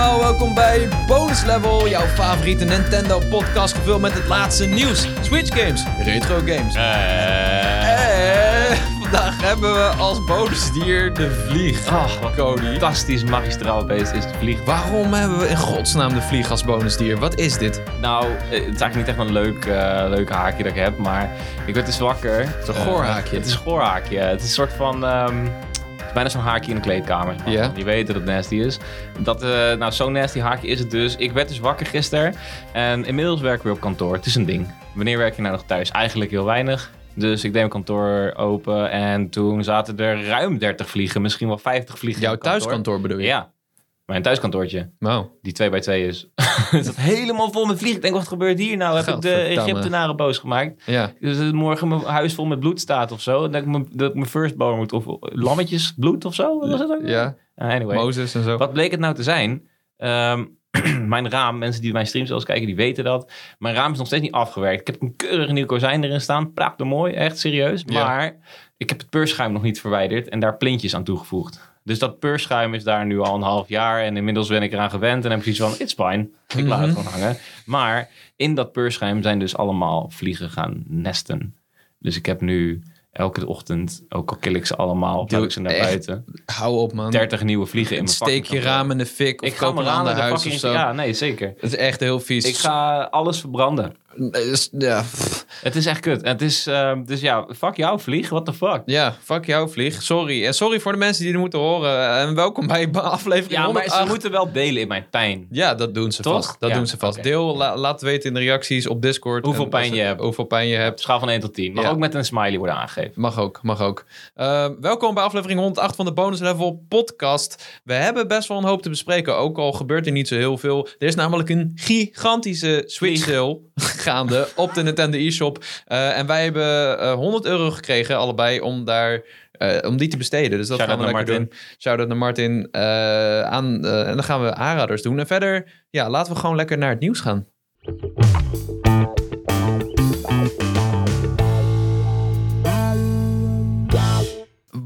allemaal, welkom bij Bonus Level, jouw favoriete Nintendo podcast gevuld met het laatste nieuws, Switch games, retro games. En vandaag hebben we als bonusdier de vlieg. Ach, wat Cody. fantastisch magistraal beest is de vlieg. Waarom hebben we in godsnaam de vlieg als bonusdier? Wat is dit? Nou, eh, het is eigenlijk niet echt een leuk, eh, leuk haakje dat ik heb, maar ik werd dus wakker. Het is een goorhaakje. het is een goorhaakje. Het is een soort van... ehm, bijna zo'n haakje in de kleedkamer. Ja. Je weet dat het nasty is. Dat, eh, nou, zo'n nasty haakje is het dus. Ik werd dus wakker gisteren en inmiddels werk ik weer op kantoor. Het is een ding. Wanneer werk je nou nog thuis? Eigenlijk heel weinig. Dus ik deed mijn kantoor open en toen zaten er ruim 30 vliegen, misschien wel 50 vliegen. Jouw thuiskantoor bedoel je? Ja, mijn thuiskantoortje. Wow. Die 2 bij 2 is. het zat helemaal vol met vliegen. Ik denk, wat gebeurt hier nou? Heb ik de. Egyptenaren boos gemaakt? Ja. Dus dat morgen mijn huis vol met bloed staat of zo. Dat ik mijn, dat ik mijn firstborn moet... Of lammetjes bloed of zo? Wat was ook? Ja, Ah, anyway. Mozes en zo. Wat bleek het nou te zijn? Ehm, mijn raam, mensen die mijn streams zelfs kijken, die weten dat. Mijn raam is nog steeds niet afgewerkt. Ik heb een keurig nieuw kozijn erin staan. Praat mooi, echt serieus. Ja. Maar ik heb het peurschuim nog niet verwijderd en daar plintjes aan toegevoegd. Dus dat peurschuim is daar nu al een half jaar. En inmiddels ben ik eraan gewend. En heb ik zoiets van, it's fine. Ik laat het Mhm. gewoon hangen. Maar in dat peurschuim zijn dus allemaal vliegen gaan nesten. Dus ik heb nu elke ochtend, ook al kill ik ze allemaal, Doe ik ze naar echt. buiten. Hou op man. 30 nieuwe vliegen in mijn Steek je raam in de fik of ik ga mijn ramen de huis of zo. Ja, nee, zeker. Het is echt heel vies. Ik ga alles verbranden. Is- Ja. Het is echt kut. Het is, ehm, dus ja, fuck jou, vlieg. What the fuck? ja, fuck jou, vlieg. Sorry. En sorry voor de mensen die er moeten horen. En welkom bij aflevering Ja, maar 108. ze moeten wel delen in mijn pijn. Ja, dat doen ze Toch? vast. Dat Ja, doen ze vast. Deel, la- laat weten in de reacties op Discord. Hoeveel En pijn je hebt. Hoeveel pijn je hebt. Schaal van 1 tot 10. Mag Ja. ook met een smiley worden aangegeven. Mag ook, mag ook. Eh, welkom bij aflevering 108 van de Bonus Level podcast. We hebben best wel een hoop te bespreken, ook al gebeurt er niet zo heel veel. Er is namelijk een gigantische Switch sale gaande op de Nintendo eShop. Eh, en wij hebben eh, 100 euro gekregen, allebei, om daar... eh, om die te besteden. Dus dat gaan we lekker doen. Shout-out naar Martin. aan, en dan gaan we aanraders doen. En verder, ja, laten we gewoon lekker naar het nieuws gaan.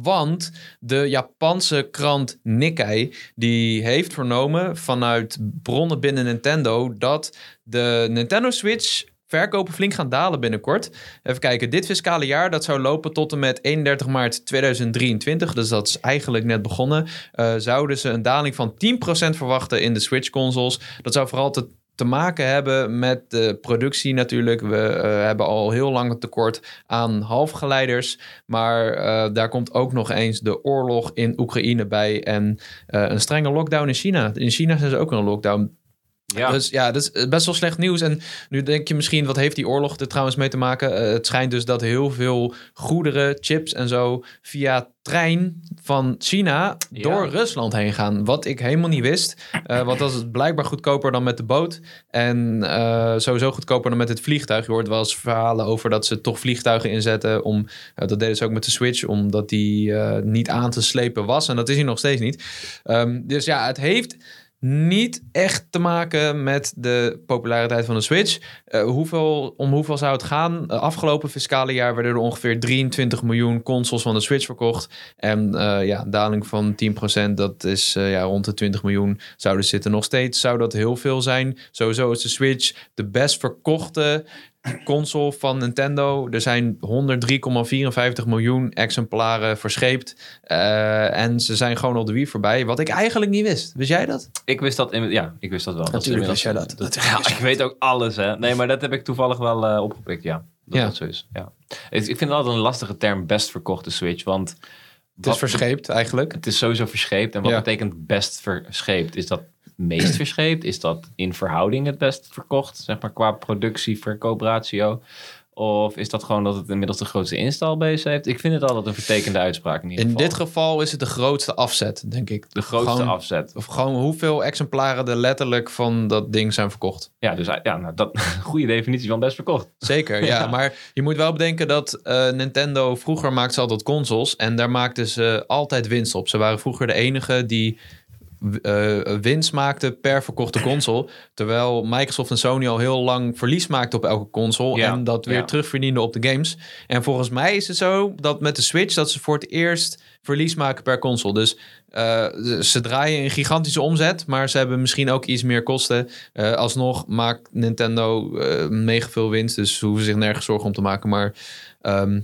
Want de Japanse krant Nikkei die heeft vernomen vanuit bronnen binnen Nintendo dat de Nintendo Switch verkopen flink gaan dalen binnenkort. Even kijken, dit fiscale jaar dat zou lopen tot en met 31 maart 2023, dus dat is eigenlijk net begonnen, eh, zouden ze een daling van 10% verwachten in de Switch consoles. Dat zou vooral te te maken hebben met de productie natuurlijk. We eh, hebben al heel lang een tekort aan halfgeleiders. Maar eh, daar komt ook nog eens de oorlog in Oekraïne bij. En een strenge lockdown in China. In China zijn ze ook een lockdown. Ja. Dus ja, dat is best wel slecht nieuws. En nu denk je misschien, wat heeft die oorlog er trouwens mee te maken? Eh, het schijnt dus dat heel veel goederen, chips en zo... via trein van China Ja. door Rusland heen gaan. Wat ik helemaal niet wist. Eh, want dat is blijkbaar goedkoper dan met de boot. En eh, sowieso goedkoper dan met het vliegtuig. Je hoort wel eens verhalen over dat ze toch vliegtuigen inzetten. Om, eh, dat deden ze ook met de Switch, omdat die eh, niet aan te slepen was. En dat is hij nog steeds niet. Ehm, dus ja, het heeft niet echt te maken met de populariteit van de Switch. Eh, hoeveel, om hoeveel zou het gaan? Eh, afgelopen fiscale jaar werden er ongeveer 23 miljoen consoles van de Switch verkocht. En eh, ja, een daling van 10%, dat is ja, rond de 20 miljoen zouden zitten. Nog steeds zou dat heel veel zijn. Sowieso is de Switch de best verkochte console van Nintendo. Er zijn 103,54 miljoen exemplaren verscheept. Eh, en ze zijn gewoon al de Wii voorbij. Wat ik eigenlijk niet wist. Wist jij dat? Ik wist dat, in, ja, ik wist dat wel. Dat Natuurlijk wist jij dat. Ja, ik weet ook alles, hè. Nee, maar dat heb ik toevallig wel eh, opgepikt, ja. Dat Ja. dat zo is, ja. Ik ik vind het altijd een lastige term, best verkochte Switch, want... Het is wat- verscheept eigenlijk. Het is sowieso verscheept. En wat Ja. betekent best verscheept? Is dat meest verscheept? Is dat in verhouding het best verkocht? Zeg maar qua productie, verkoopratio? Of is dat gewoon dat het inmiddels de grootste installbase heeft? Ik vind het altijd een vertekende uitspraak in ieder In geval. dit geval is het de grootste afzet, denk ik. de grootste gewoon- afzet. Of gewoon hoeveel exemplaren er letterlijk van dat ding zijn verkocht. Ja, dus ja, nou, dat goede definitie van best verkocht. Zeker, ja. Ja. Maar je moet wel bedenken dat eh, Nintendo vroeger maakte ze altijd consoles. En daar maakten ze altijd winst op. Ze waren vroeger de enige die eh, winst maakte per verkochte console. Terwijl Microsoft en Sony al heel lang verlies maakten op elke console. Ja, En dat weer ja. terugverdienden op de games. En volgens mij is het zo dat met de Switch dat ze voor het eerst verlies maken per console. Dus eh, ze- draaien een gigantische omzet, maar ze hebben misschien ook iets meer kosten. Eh, alsnog maakt Nintendo mega veel winst, dus ze hoeven zich nergens zorgen om te maken. Maar ehm,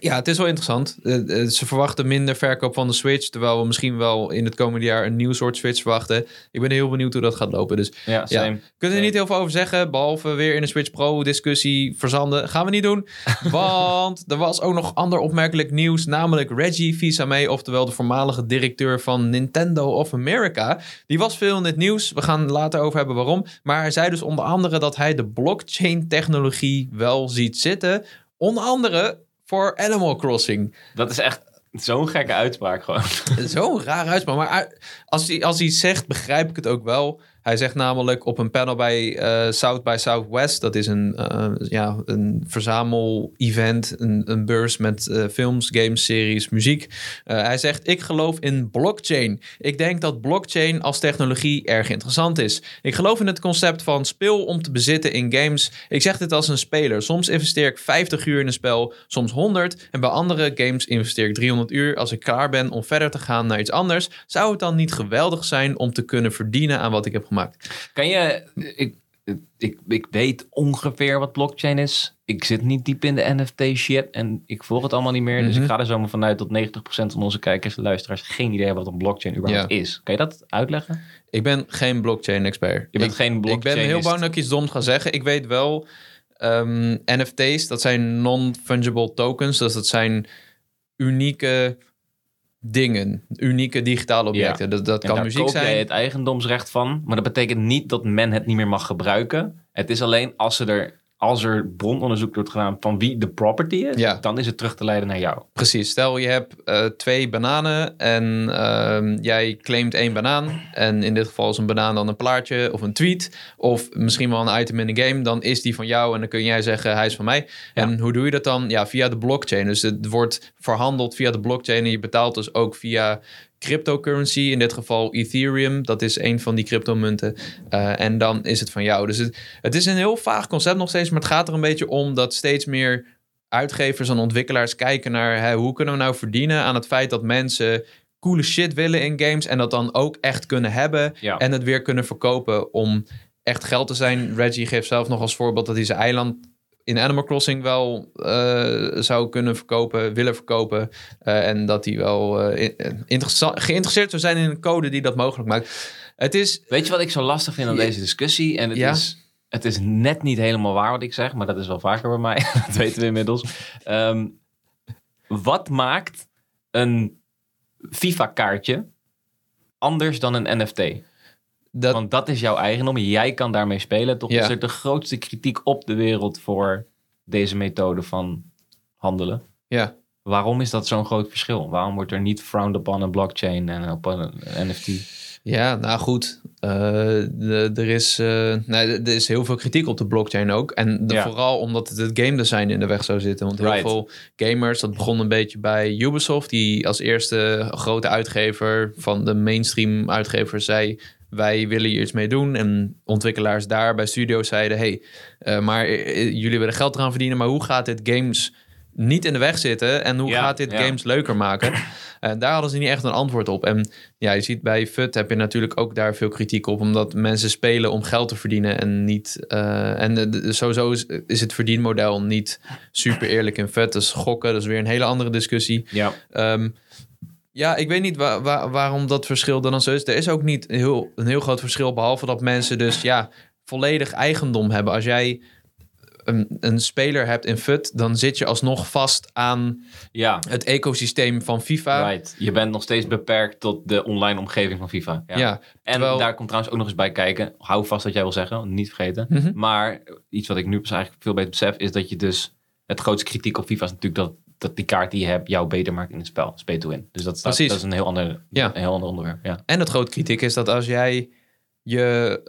ja, het is wel interessant. Eh, eh, ze verwachten minder verkoop van de Switch, terwijl we misschien wel in het komende jaar een nieuw soort Switch verwachten. Ik ben heel benieuwd hoe dat gaat lopen. Dus Ja, same. kunnen er niet heel veel over zeggen, behalve weer in een Switch Pro discussie verzanden. Gaan we niet doen, want er was ook nog ander opmerkelijk nieuws, namelijk Reggie Fils-Aimé, oftewel de voormalige directeur van Nintendo of America. Die was veel in het nieuws, we gaan later over hebben waarom. Maar hij zei dus onder andere dat hij de blockchain-technologie wel ziet zitten, onder andere voor Animal Crossing. Dat is echt zo'n gekke uitspraak gewoon. Zo'n raar uitspraak. Maar als hij, als hij zegt, begrijp ik het ook wel. Hij zegt namelijk op een panel bij eh, South by Southwest. Dat is een, eh, ja, een verzamel-event. Een, een beurs met eh, films, games, series, muziek. Hij zegt, ik geloof in blockchain. Ik denk dat blockchain als technologie erg interessant is. Ik geloof in het concept van speel om te bezitten in games. Ik zeg dit als een speler. Soms investeer ik 50 uur in een spel, soms 100. En bij andere games investeer ik 300 uur. Als ik klaar ben om verder te gaan naar iets anders, zou het dan niet geweldig zijn om te kunnen verdienen aan wat ik heb gemaakt? Kan je... Ik, ik, ik weet ongeveer wat blockchain is. Ik zit niet diep in de NFT shit en ik volg het allemaal niet meer. Dus Mhm. ik ga er zomaar vanuit dat 90% van onze kijkers en luisteraars geen idee hebben wat een blockchain überhaupt Ja. is. Kan je dat uitleggen? Ik ben geen blockchain-expert. Je bent ik, geen Ik ben heel bang dat ik iets doms ga zeggen. Ik weet wel, ehm, NFT's, dat zijn non-fungible tokens. Dus dat zijn unieke dingen. Unieke digitale objecten. Dat, dat En kan daar muziek koop zijn. jij het eigendomsrecht van. Maar dat betekent niet dat men het niet meer mag gebruiken. Het is alleen als, ze er, als er brononderzoek wordt gedaan van wie de property is. Ja. Dan is het terug te leiden naar jou. Precies. Stel je hebt eh, twee bananen en ehm, jij claimt één banaan. En in dit geval is een banaan dan een plaatje of een tweet. Of misschien wel een item in de game. Dan is die van jou en dan kun jij zeggen hij is van mij. En hoe doe je dat dan? Ja, via de blockchain. Dus het wordt verhandeld via de blockchain. En je betaalt dus ook via cryptocurrency. In dit geval Ethereum. Dat is een van die cryptomunten. Eh, en dan is het van jou. Dus het, het is een heel vaag concept nog steeds. Maar het gaat er een beetje om dat steeds meer uitgevers en ontwikkelaars kijken naar hè, hoe kunnen we nou verdienen aan het feit dat mensen coole shit willen in games en dat dan ook echt kunnen hebben Ja. en het weer kunnen verkopen om echt geld te zijn. Reggie geeft zelf nog als voorbeeld dat hij zijn eiland in Animal Crossing wel eh, zou kunnen verkopen, willen verkopen. eh, en dat hij wel eh, geïnteresseerd zou zijn in een code die dat mogelijk maakt. Het is, Weet je wat ik zo lastig vind aan Ja. deze discussie? En het, Ja. is, het is net niet helemaal waar wat ik zeg, maar dat is wel vaker bij mij. dat weten we inmiddels. Ehm, wat maakt een FIFA-kaartje anders dan een NFT? Dat, Want dat is jouw eigendom. Jij kan daarmee spelen. Toch Ja. is er de grootste kritiek op de wereld voor deze methode van handelen. ja. Waarom is dat zo'n groot verschil? Waarom wordt er niet frowned upon een blockchain en op een NFT? Ja, nou goed. Eh, de- er, is, eh, nee, er is heel veel kritiek op de blockchain ook. En de- Ja. vooral omdat het het game design in de weg zou zitten. Want heel Right. veel gamers, dat begon een beetje bij Ubisoft, die als eerste grote uitgever van de mainstream uitgevers zei. Wij willen hier iets mee doen. En ontwikkelaars daar bij studio's zeiden: hey, eh, maar eh, jullie willen geld eraan verdienen, maar hoe gaat dit games niet in de weg zitten? En hoe Ja, gaat dit ja. games leuker maken? En daar hadden ze niet echt een antwoord op. En ja, je ziet bij FUT heb je natuurlijk ook daar veel kritiek op, omdat mensen spelen om geld te verdienen en niet. eh, en de- de- sowieso is, is het verdienmodel niet super eerlijk in FUT. Dus gokken, dat is weer een hele andere discussie. Ja. Ehm, ja, ik weet niet wa- wa- waarom dat verschil dan zo is. Er is ook niet heel, een heel groot verschil, behalve dat mensen dus ja, volledig eigendom hebben. Als jij een, een speler hebt in FUT, dan zit je alsnog vast aan Ja, het ecosysteem van FIFA. right. Je bent nog steeds beperkt tot de online omgeving van FIFA. Ja. Ja, En terwijl- daar komt trouwens ook nog eens bij kijken. Hou vast wat jij wil zeggen, niet vergeten. Mhm. Maar iets wat ik nu pas eigenlijk veel beter besef, is dat je dus... Het grootste kritiek op FIFA is natuurlijk dat, dat die kaart die je hebt jou beter maakt in het spel. Spay to win. Dus dat, staat, dat is een heel ander, Ja. een heel ander onderwerp. Ja. En het grote kritiek is dat als jij je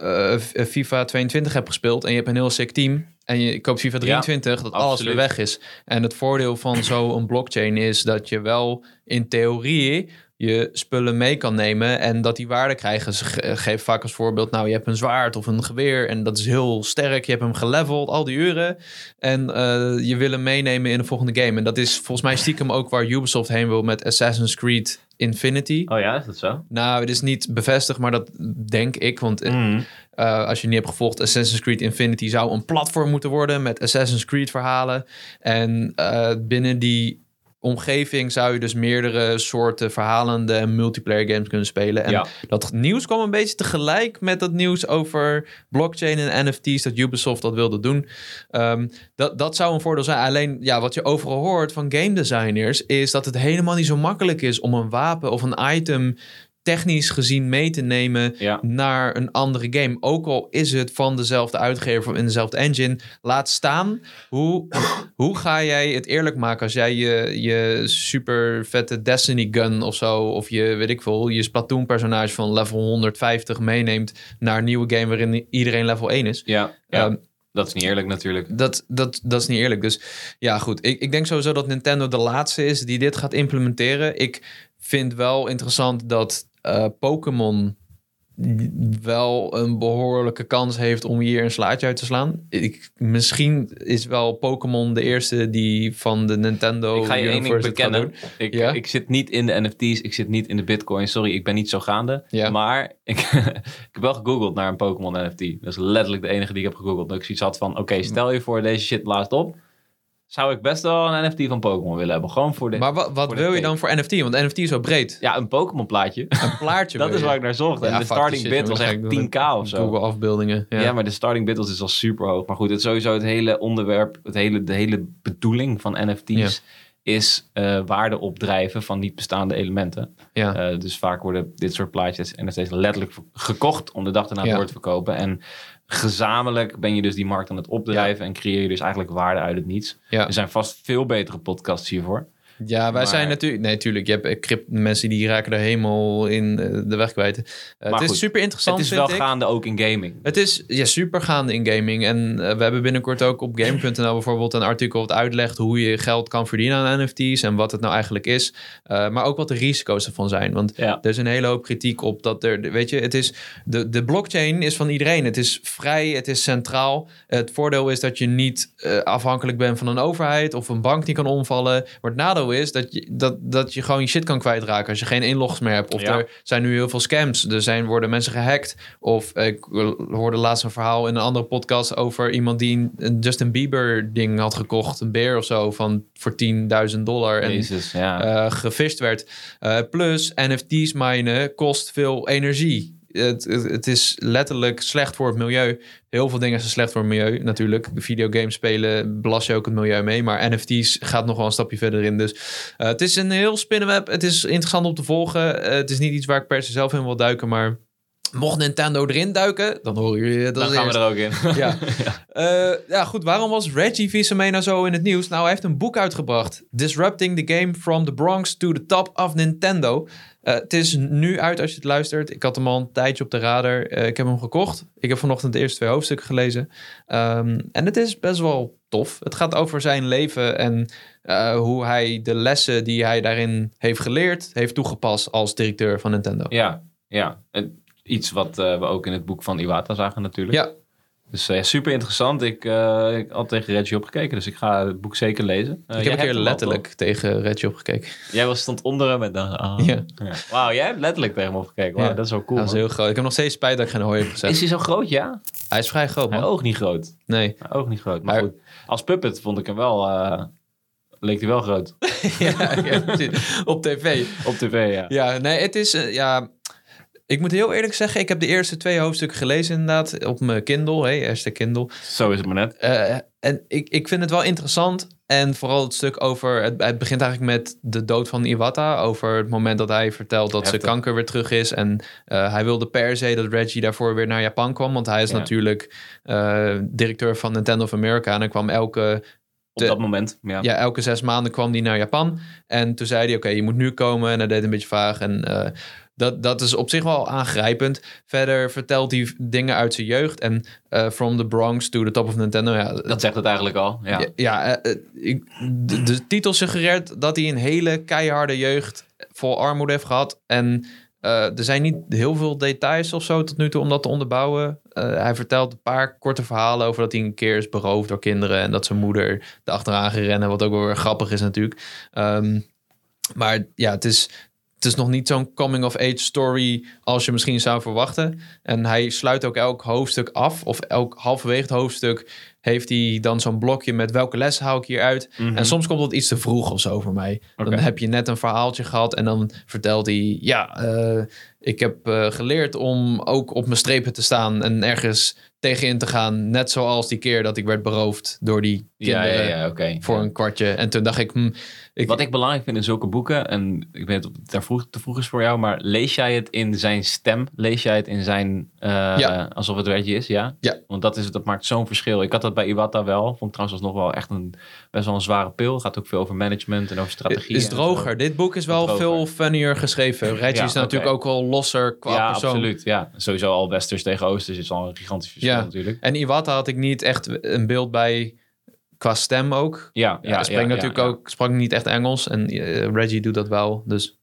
eh, FIFA 22 hebt gespeeld en je hebt een heel sick team en je koopt FIFA 23, dat alles absoluut. weer weg is. En het voordeel van zo'n blockchain is dat je wel in theorie je spullen mee kan nemen en dat die waarde krijgen. Ze ge- geven vaak als voorbeeld, nou je hebt een zwaard of een geweer en dat is heel sterk. Je hebt hem geleveld, al die uren. En eh, je wil hem meenemen in de volgende game. En dat is volgens mij stiekem ook waar Ubisoft heen wil met Assassin's Creed Infinity. Oh ja, is dat zo? Nou, het is niet bevestigd, maar dat denk ik. Want eh, Mm. uh, als je niet hebt gevolgd, Assassin's Creed Infinity zou een platform moeten worden met Assassin's Creed verhalen. En uh, binnen die omgeving zou je dus meerdere soorten verhalende en multiplayer games kunnen spelen. En Ja. dat nieuws kwam een beetje tegelijk met dat nieuws over blockchain en NFT's, dat Ubisoft dat wilde doen. Um, dat, dat zou een voordeel zijn. Alleen, ja, wat je overal hoort van game designers, is dat het helemaal niet zo makkelijk is om een wapen of een item technisch gezien mee te nemen Ja. naar een andere game. Ook al is het van dezelfde uitgever in dezelfde engine. Laat staan, hoe, hoe ga jij het eerlijk maken als jij je, je super vette Destiny gun of zo, of je, weet ik veel, je Splatoon personage van level 150 meeneemt naar een nieuwe game waarin iedereen level 1 is. Ja, ja. Ehm, dat is niet eerlijk natuurlijk. dat, dat, dat is niet eerlijk. Dus ja, goed. Ik, ik denk sowieso dat Nintendo de laatste is die dit gaat implementeren. Ik vind wel interessant dat eh, Pokémon wel een behoorlijke kans heeft om hier een slaatje uit te slaan. Ik, misschien is wel Pokémon de eerste die van de Nintendo Ik ga je één ding bekennen. Ik, Ja? ik zit niet in de NFT's, ik zit niet in de Bitcoin. Sorry, ik ben niet zo gaande. Ja. Maar ik, ik heb wel gegoogeld naar een Pokémon NFT. Dat is letterlijk de enige die ik heb gegoogeld. Dat ik zoiets had van, oké, stel je voor deze shit blaast op. Zou ik best wel een NFT van Pokémon willen hebben. Gewoon voor de... Maar wat, wil je dan voor NFT? Want NFT is zo breed. Ja, een Pokémon plaatje. Een plaatje dat is waar ik naar zocht. En de starting bid was echt ga ik 10k of zo. Google afbeeldingen. Ja. maar de starting bid was dus al super hoog. Maar goed, het sowieso het hele onderwerp, het hele, de hele bedoeling van NFT's is eh, waarde opdrijven van niet bestaande elementen. ja. Eh, dus vaak worden dit soort plaatjes NFT's letterlijk gekocht om de dag erna Ja. door te verkopen. En gezamenlijk ben je dus die markt aan het opdrijven en creëer je dus eigenlijk waarde uit het niets. Er zijn vast veel betere podcasts hiervoor. Ja, wij Maar- zijn natuurlijk... Nee, tuurlijk. Je hebt eh, crypt, mensen die raken er helemaal in eh, de weg kwijt. Eh, het goed, is super interessant, het is wel ik. gaande ook in gaming. Het is ja, super gaande in gaming. En we hebben binnenkort ook op game.nl bijvoorbeeld een artikel wat uitlegt hoe je geld kan verdienen aan NFT's en wat het nou eigenlijk is. Maar ook wat de risico's ervan zijn. Want Ja. er is een hele hoop kritiek op dat er, weet je, het is, de, de blockchain is van iedereen. Het is vrij, het is centraal. Het voordeel is dat je niet afhankelijk bent van een overheid of een bank die kan omvallen. Maar het nadeel is dat je, dat, dat je gewoon je shit kan kwijtraken als je geen inlogs meer hebt. Of Ja. er zijn nu heel veel scams. Er zijn, worden mensen gehackt. Of ik hoorde laatst een verhaal in een andere podcast over iemand die een- Justin Bieber ding had gekocht. Een beer of zo van voor 10.000 dollar. En Jezus, ja. eh werd. Eh, plus NFT's minen kost veel energie. Het, het, het is letterlijk slecht voor het milieu. Heel veel dingen zijn slecht voor het milieu natuurlijk. Videogames spelen belast je ook het milieu mee. Maar NFT's gaat nog wel een stapje verder in. Dus eh, het is een heel spinnenweb. Het is interessant om te volgen. Eh, het is niet iets waar ik per se zelf in wil duiken. Maar mocht Nintendo erin duiken, dan horen jullie het Dan gaan we er ook in. Ja. Eh, ja, goed. Waarom was Reggie Fils-Aimé zo in het nieuws? Nou, hij heeft een boek uitgebracht. Disrupting the Game from the Bronx to the Top of Nintendo. Eh, het is nu uit als je het luistert. Ik had hem al een tijdje op de radar. Eh, ik heb hem gekocht. Ik heb vanochtend de eerste twee hoofdstukken gelezen. Ehm, en het is best wel tof. Het gaat over zijn leven en eh, hoe hij de lessen die hij daarin heeft geleerd... heeft toegepast als directeur van Nintendo. Ja, ja. En iets wat we ook in het boek van Iwata zagen natuurlijk. Ja. Dus eh, super interessant. Ik, eh, ik had tegen Reggie opgekeken, dus ik ga het boek zeker lezen. Eh, ik heb een keer letterlijk tegen Reggie opgekeken. Jij was, stond onder hem en dan... ah. Ja. Wauw, jij hebt letterlijk tegen hem opgekeken. Wauw, Ja. dat is wel cool. dat is heel groot. Ik heb nog steeds spijt dat ik geen hooi heb gezet. Is hij zo groot, ja? Hij is vrij groot, Hij man. oog niet groot. Nee. Hij oog niet groot. Maar, Maar- goed, als puppet vond ik hem wel... leek hij wel groot. ja, ja, op tv. Op tv, ja. Ja, nee, het is... ja, ik moet heel eerlijk zeggen, ik heb de eerste twee hoofdstukken gelezen inderdaad. Op mijn Kindle, hè, eerste Kindle. Zo is het maar net. Eh, en ik, ik vind het wel interessant. En vooral het stuk over... Het, het begint eigenlijk met de dood van Iwata. Over het moment dat hij vertelt dat zijn kanker weer terug is. En eh, hij wilde per se dat Reggie daarvoor weer naar Japan kwam. Want hij is Ja. natuurlijk eh, directeur van Nintendo of America. En hij kwam elke Op dat moment, ja. ja, elke zes maanden kwam hij naar Japan. En toen zei hij, oké, je moet nu komen. En hij deed een beetje vaag. En dat, dat is op zich wel aangrijpend. Verder vertelt hij dingen uit zijn jeugd. En eh, From the Bronx to the Top of Nintendo. Ja, Dat zegt het eigenlijk al, ja. ja, ja, eh, eh, ik- de, de titel suggereert dat hij een hele keiharde jeugd vol armoede heeft gehad. En er zijn niet heel veel details of zo tot nu toe om dat te onderbouwen. Hij vertelt een paar korte verhalen over dat hij een keer is beroofd door kinderen. En dat zijn moeder erachteraan gerennen. Wat ook wel weer grappig is natuurlijk. Ehm, maar ja, het is, het is nog niet zo'n coming-of-age story als je misschien zou verwachten. En hij sluit ook elk hoofdstuk af. Of elk halverwege het hoofdstuk heeft hij dan zo'n blokje met welke les hou ik hier uit. Mhm. En soms komt dat iets te vroeg of zo voor mij. Dan heb je net een verhaaltje gehad en dan vertelt hij... Ja, eh, ik heb eh, geleerd om ook op mijn strepen te staan en ergens tegenin te gaan. Net zoals die keer dat ik werd beroofd door die Ja, kinderen ja, ja, oké. voor een kwartje. En toen dacht ik... hm, ik Wat ik belangrijk vind in zulke boeken, en ik weet dat het daar vroeg, te vroeg is voor jou, maar lees jij het in zijn stem? Lees jij het in zijn, eh, Ja. alsof het Reggie is? Ja? Ja. Want dat, is, dat maakt zo'n verschil. Ik had dat bij Iwata wel. Vond ik trouwens alsnog wel echt een, best wel een zware pil. Gaat ook veel over management en over strategie. is en zo. droger. Dit boek is wel Droger. veel funnier geschreven. Reggie Ja, is natuurlijk ook wel losser qua Ja, persoon. absoluut. Ja, sowieso al westers tegen oosters is al een gigantisch verschil Ja. natuurlijk. En Iwata had ik niet echt een beeld bij qua stem ook. Ja, Ja, hij spreekt natuurlijk ja. ook, sprak niet echt Engels. En eh, Reggie doet dat wel. Dus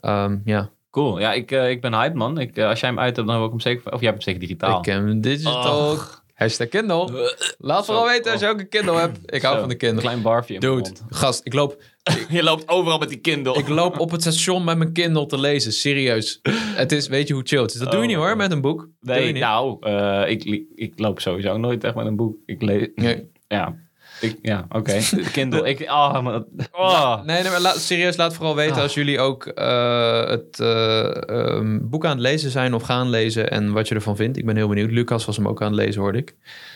ehm, ja, Cool. Ja, ik, eh, ik ben hyped man. Ik, eh, als jij hem uit hebt, dan wil ik hem zeker... Of jij hebt hem zeker digitaal. ik heb hem digital. Och. Hashtag Kindle. Laat vooral weten als je ook een Kindle hebt. Ik hou Zo, van de Een Kindle. klein barfje in Dude, gast, ik loop, Je loopt overal met die Kindle. ik loop op het station met mijn Kindle te lezen. Serieus. Het is, weet je hoe chill het is. Dat doe je Oh niet my hoor, met een boek. Nee, nou, eh, ik, ik loop sowieso nooit echt met een boek. Ik lees... Nee. Ja, ik, ja oké. Kindle. Ik, oh, maar dat- oh. Nee, nee maar laat, serieus, laat vooral weten Ah. als jullie ook eh, het eh, ehm, boek aan het lezen zijn of gaan lezen en wat je ervan vindt. Ik ben heel benieuwd. Lucas was hem ook aan het lezen, hoorde ik.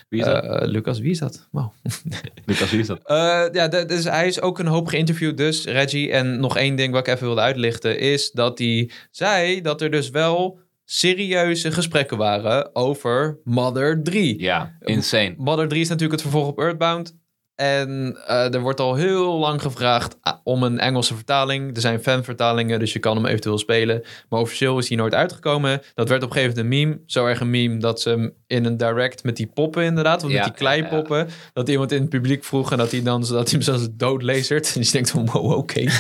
Wie is dat? Eh, Lucas, wie is dat? Wow. Lucas, wie is dat? Eh, ja, de- dus hij is ook een hoop geïnterviewd, dus Reggie. En nog één ding wat ik even wilde uitlichten is dat hij zei dat er dus wel serieuze gesprekken waren over Mother 3. Ja, insane. Mother 3 is natuurlijk het vervolg op Earthbound. En eh, er wordt al heel lang gevraagd ah, om een Engelse vertaling. Er zijn fanvertalingen, dus je kan hem eventueel spelen. Maar officieel is hij nooit uitgekomen. Dat werd op een gegeven moment een meme. Zo erg een meme dat ze hem in een direct met die poppen inderdaad. Want Ja, met die kleipoppen. Dat iemand in het publiek vroeg en dat hij dan dat hij hem zelfs doodlasert. En je denkt van wow, oké.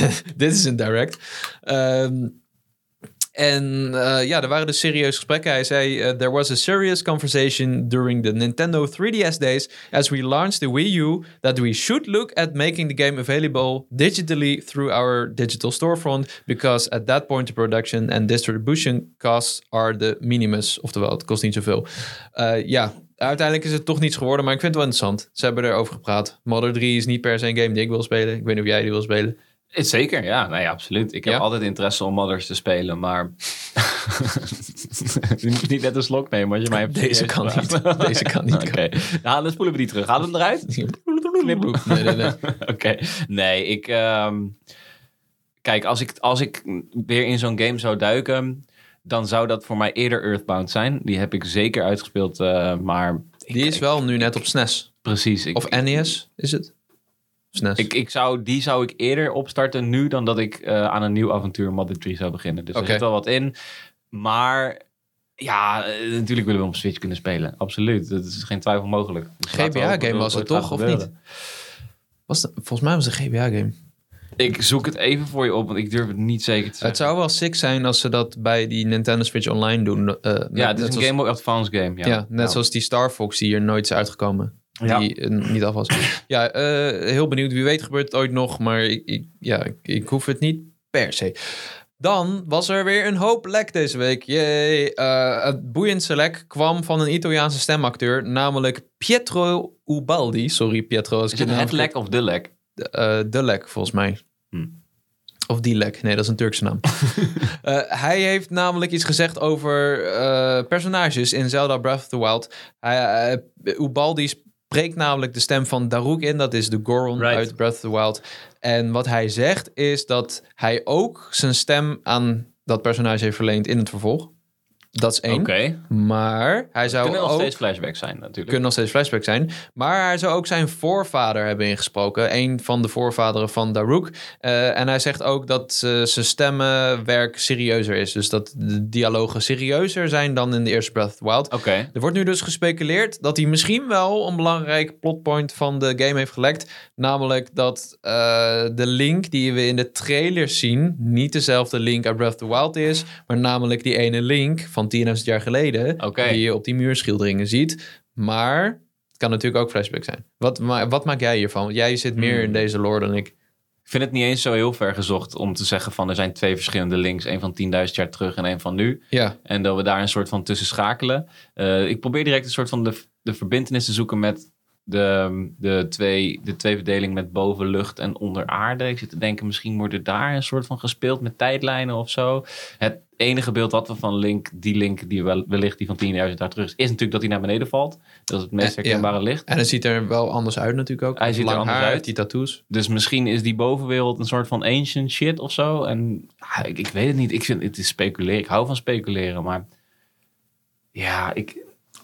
Dit is een direct. Ehm, en eh, ja, er waren dus serieuze gesprekken. Hij zei: eh, There was a serious conversation during the Nintendo 3DS days as we launched the Wii U that we should look at making the game available digitally through our digital storefront because at that point the production and distribution costs are the minimus. Oftewel, het kost niet zoveel. Eh, ja, uiteindelijk is het toch niets geworden, maar ik vind het wel interessant. Ze hebben erover gepraat. Mother 3 is niet per se een game die ik wil spelen. Ik weet niet of jij die wil spelen. Het Zeker, ja. Nee, absoluut. Ik heb Ja? altijd interesse om Mothers te spelen, maar... je moet niet net een slok nemen als je mij hebt Deze kan niet. Deze kan niet. Oké, nou, dan spoelen we die terug. We hem eruit? Nee, nee, nee. Oké, nee, ik... ehm, kijk, als ik, als ik weer in zo'n game zou duiken... dan zou dat voor mij eerder Earthbound zijn. Die heb ik zeker uitgespeeld, eh, maar... ik- Die is ik- wel nu net op SNES. Precies. Ik, Of NES is het? SNES. ik, ik zou, die zou ik eerder opstarten nu... dan dat ik eh, aan een nieuw avontuur Mother 3 zou beginnen. Dus er zit wel wat in. Maar... Ja, eh, natuurlijk willen we op Switch kunnen spelen. Absoluut. Dat is geen twijfel mogelijk. Dus laten we GBA hopen game dat was het toch, of gebeuren. Was het- volgens mij was het een GBA-game. Ik zoek het even voor je op, want ik durf het niet zeker te zeggen. Het zou wel sick zijn als ze dat bij die Nintendo Switch Online doen. eh, ja, het is een zoals- Game Boy Advance game. Ja, Ja, net zoals die Star Fox die hier nooit is uitgekomen. Ja. Die eh, niet af was. ja, eh, heel benieuwd. Wie weet gebeurt het ooit nog. Maar ik, ik- ja, ik, ik hoef het niet per se. Dan was er weer een hoop lek deze week. Yay. Eh, het boeiendste lek kwam van een Italiaanse stemacteur. Namelijk Pietro Ubaldi. Sorry Pietro als Is het je het lek of de lek? eh, de lek, volgens mij. Hm. Of die lek. Nee, dat is een Turkse naam. Eh, hij heeft namelijk iets gezegd over eh, personages in Zelda Breath of the Wild. Hij, eh, Ubaldi spreekt namelijk de stem van Daruk in. Dat is de Goron Right. uit Breath of the Wild. En wat hij zegt is dat hij ook zijn stem aan dat personage heeft verleend in het vervolg. Dat is één. Oké. Maar hij zou Kunnen nog ook... steeds flashbacks zijn natuurlijk. kunnen nog steeds flashbacks zijn. Maar hij zou ook zijn voorvader hebben ingesproken. Een van de voorvaderen van Daruk. Eh, en hij zegt ook dat zijn stemmenwerk serieuzer is. Dus dat de dialogen serieuzer zijn dan in de eerste Breath of the Wild. Oké. Er wordt nu dus gespeculeerd dat hij misschien wel een belangrijk plotpoint van de game heeft gelekt. Namelijk dat eh, de link die we in de trailer zien niet dezelfde link uit Breath of the Wild is. Maar namelijk die ene link van 10.000 jaar geleden. Die je op die muurschilderingen ziet. Maar het kan natuurlijk ook flashback zijn. Wat, ma wat maak jij hiervan? Want jij zit meer Hmm. in deze lore dan ik. Ik vind het niet eens zo heel ver gezocht om te zeggen van er zijn twee verschillende links. Een van 10.000 jaar terug en een van nu. Ja, En dat we daar een soort van tussen schakelen. Eh, ik probeer direct een soort van de, de verbindenis te zoeken met de, de, twee, de twee verdeling met boven lucht en onder aarde. Ik zit te denken, misschien wordt er daar een soort van gespeeld met tijdlijnen of zo. Het enige beeld wat we van Link, die Link die wel, wellicht die van 10.000 jaar terug is, is natuurlijk dat hij naar beneden valt. Dat is het meest Eh, ja. herkenbare licht. en het ziet er wel anders uit natuurlijk ook. Hij ziet er anders haar, uit. Die tattoos. Dus misschien is die bovenwereld een soort van ancient shit of zo. En ah, ik, ik weet het niet. Ik vind het is speculeren. Ik hou van speculeren, maar ja, ik,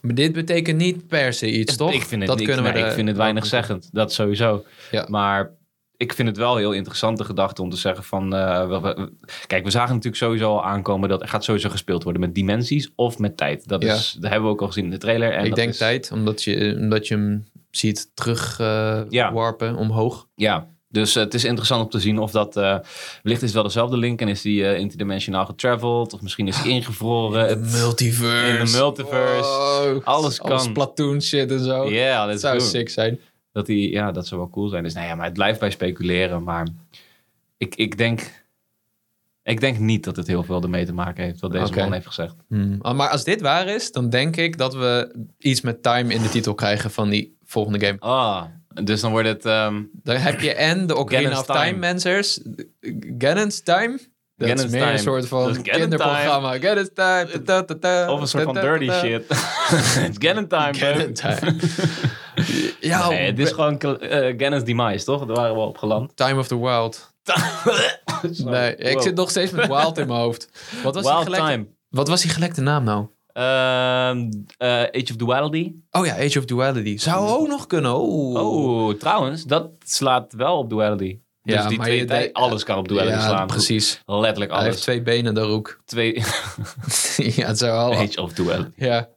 Maar dit betekent niet per se iets, toch? Ik vind het, dat kunnen we nee, de- ik vind het weinig zeggend. Dat sowieso. Ja. Maar ik vind het wel heel interessante gedachte om te zeggen van... eh, we- we- kijk, we zagen natuurlijk sowieso al aankomen dat er gaat sowieso gespeeld worden met dimensies of met tijd. Dat, Ja. is, dat hebben we ook al gezien in de trailer. En ik dat denk is- tijd, omdat je, omdat je hem ziet terug eh, Ja. warpen omhoog. Ja, dus eh, het is interessant om te zien of dat... eh wellicht is wel dezelfde link en is die eh, interdimensionaal getraveld. Of misschien is die ingevroren. Het- multiverse. in de multiverse. Wow. Alles kan. Platoon shit en zo. Ja, dat dat zou sick zijn. Dat, die, ja, dat zou wel cool zijn. Dus nou ja, maar het blijft bij speculeren. Maar ik, ik, denk, ik denk niet dat het heel veel ermee te maken heeft wat deze man heeft gezegd. Hmm. Ah, Maar als dit waar is, dan denk ik dat we iets met time in de titel krijgen van die volgende game. Ah, dus dan wordt het... ehm, Dan heb je en de Ocarina of Time. Mensers. Ganon's Time? Dat is meer Time. een soort van kinderprogramma. Ganon's Time. ta, ta, of een soort van dirty shit. Ganon time, Ganon. Time. ja, Nee, het is gewoon uh, Ganon's demise, toch? Daar waren we op geland. Time of the Wild. Nee, ik zit nog steeds met Wild in mijn hoofd. Wat was, die Wild gelekte, Time. wat was die gelekte naam nou? Ehm, eh, Age of Duality. Oh ja, Age of Duality. Zou ook nog kunnen. Oh, Oh, trouwens, dat slaat wel op Duality. Dus Ja, die maar twee je- alles kan op Duality ja, slaan. precies. Letterlijk Hij heeft alles. twee benen, daar ook. Twee... ja, het zou wel. Age of Duality. Ja.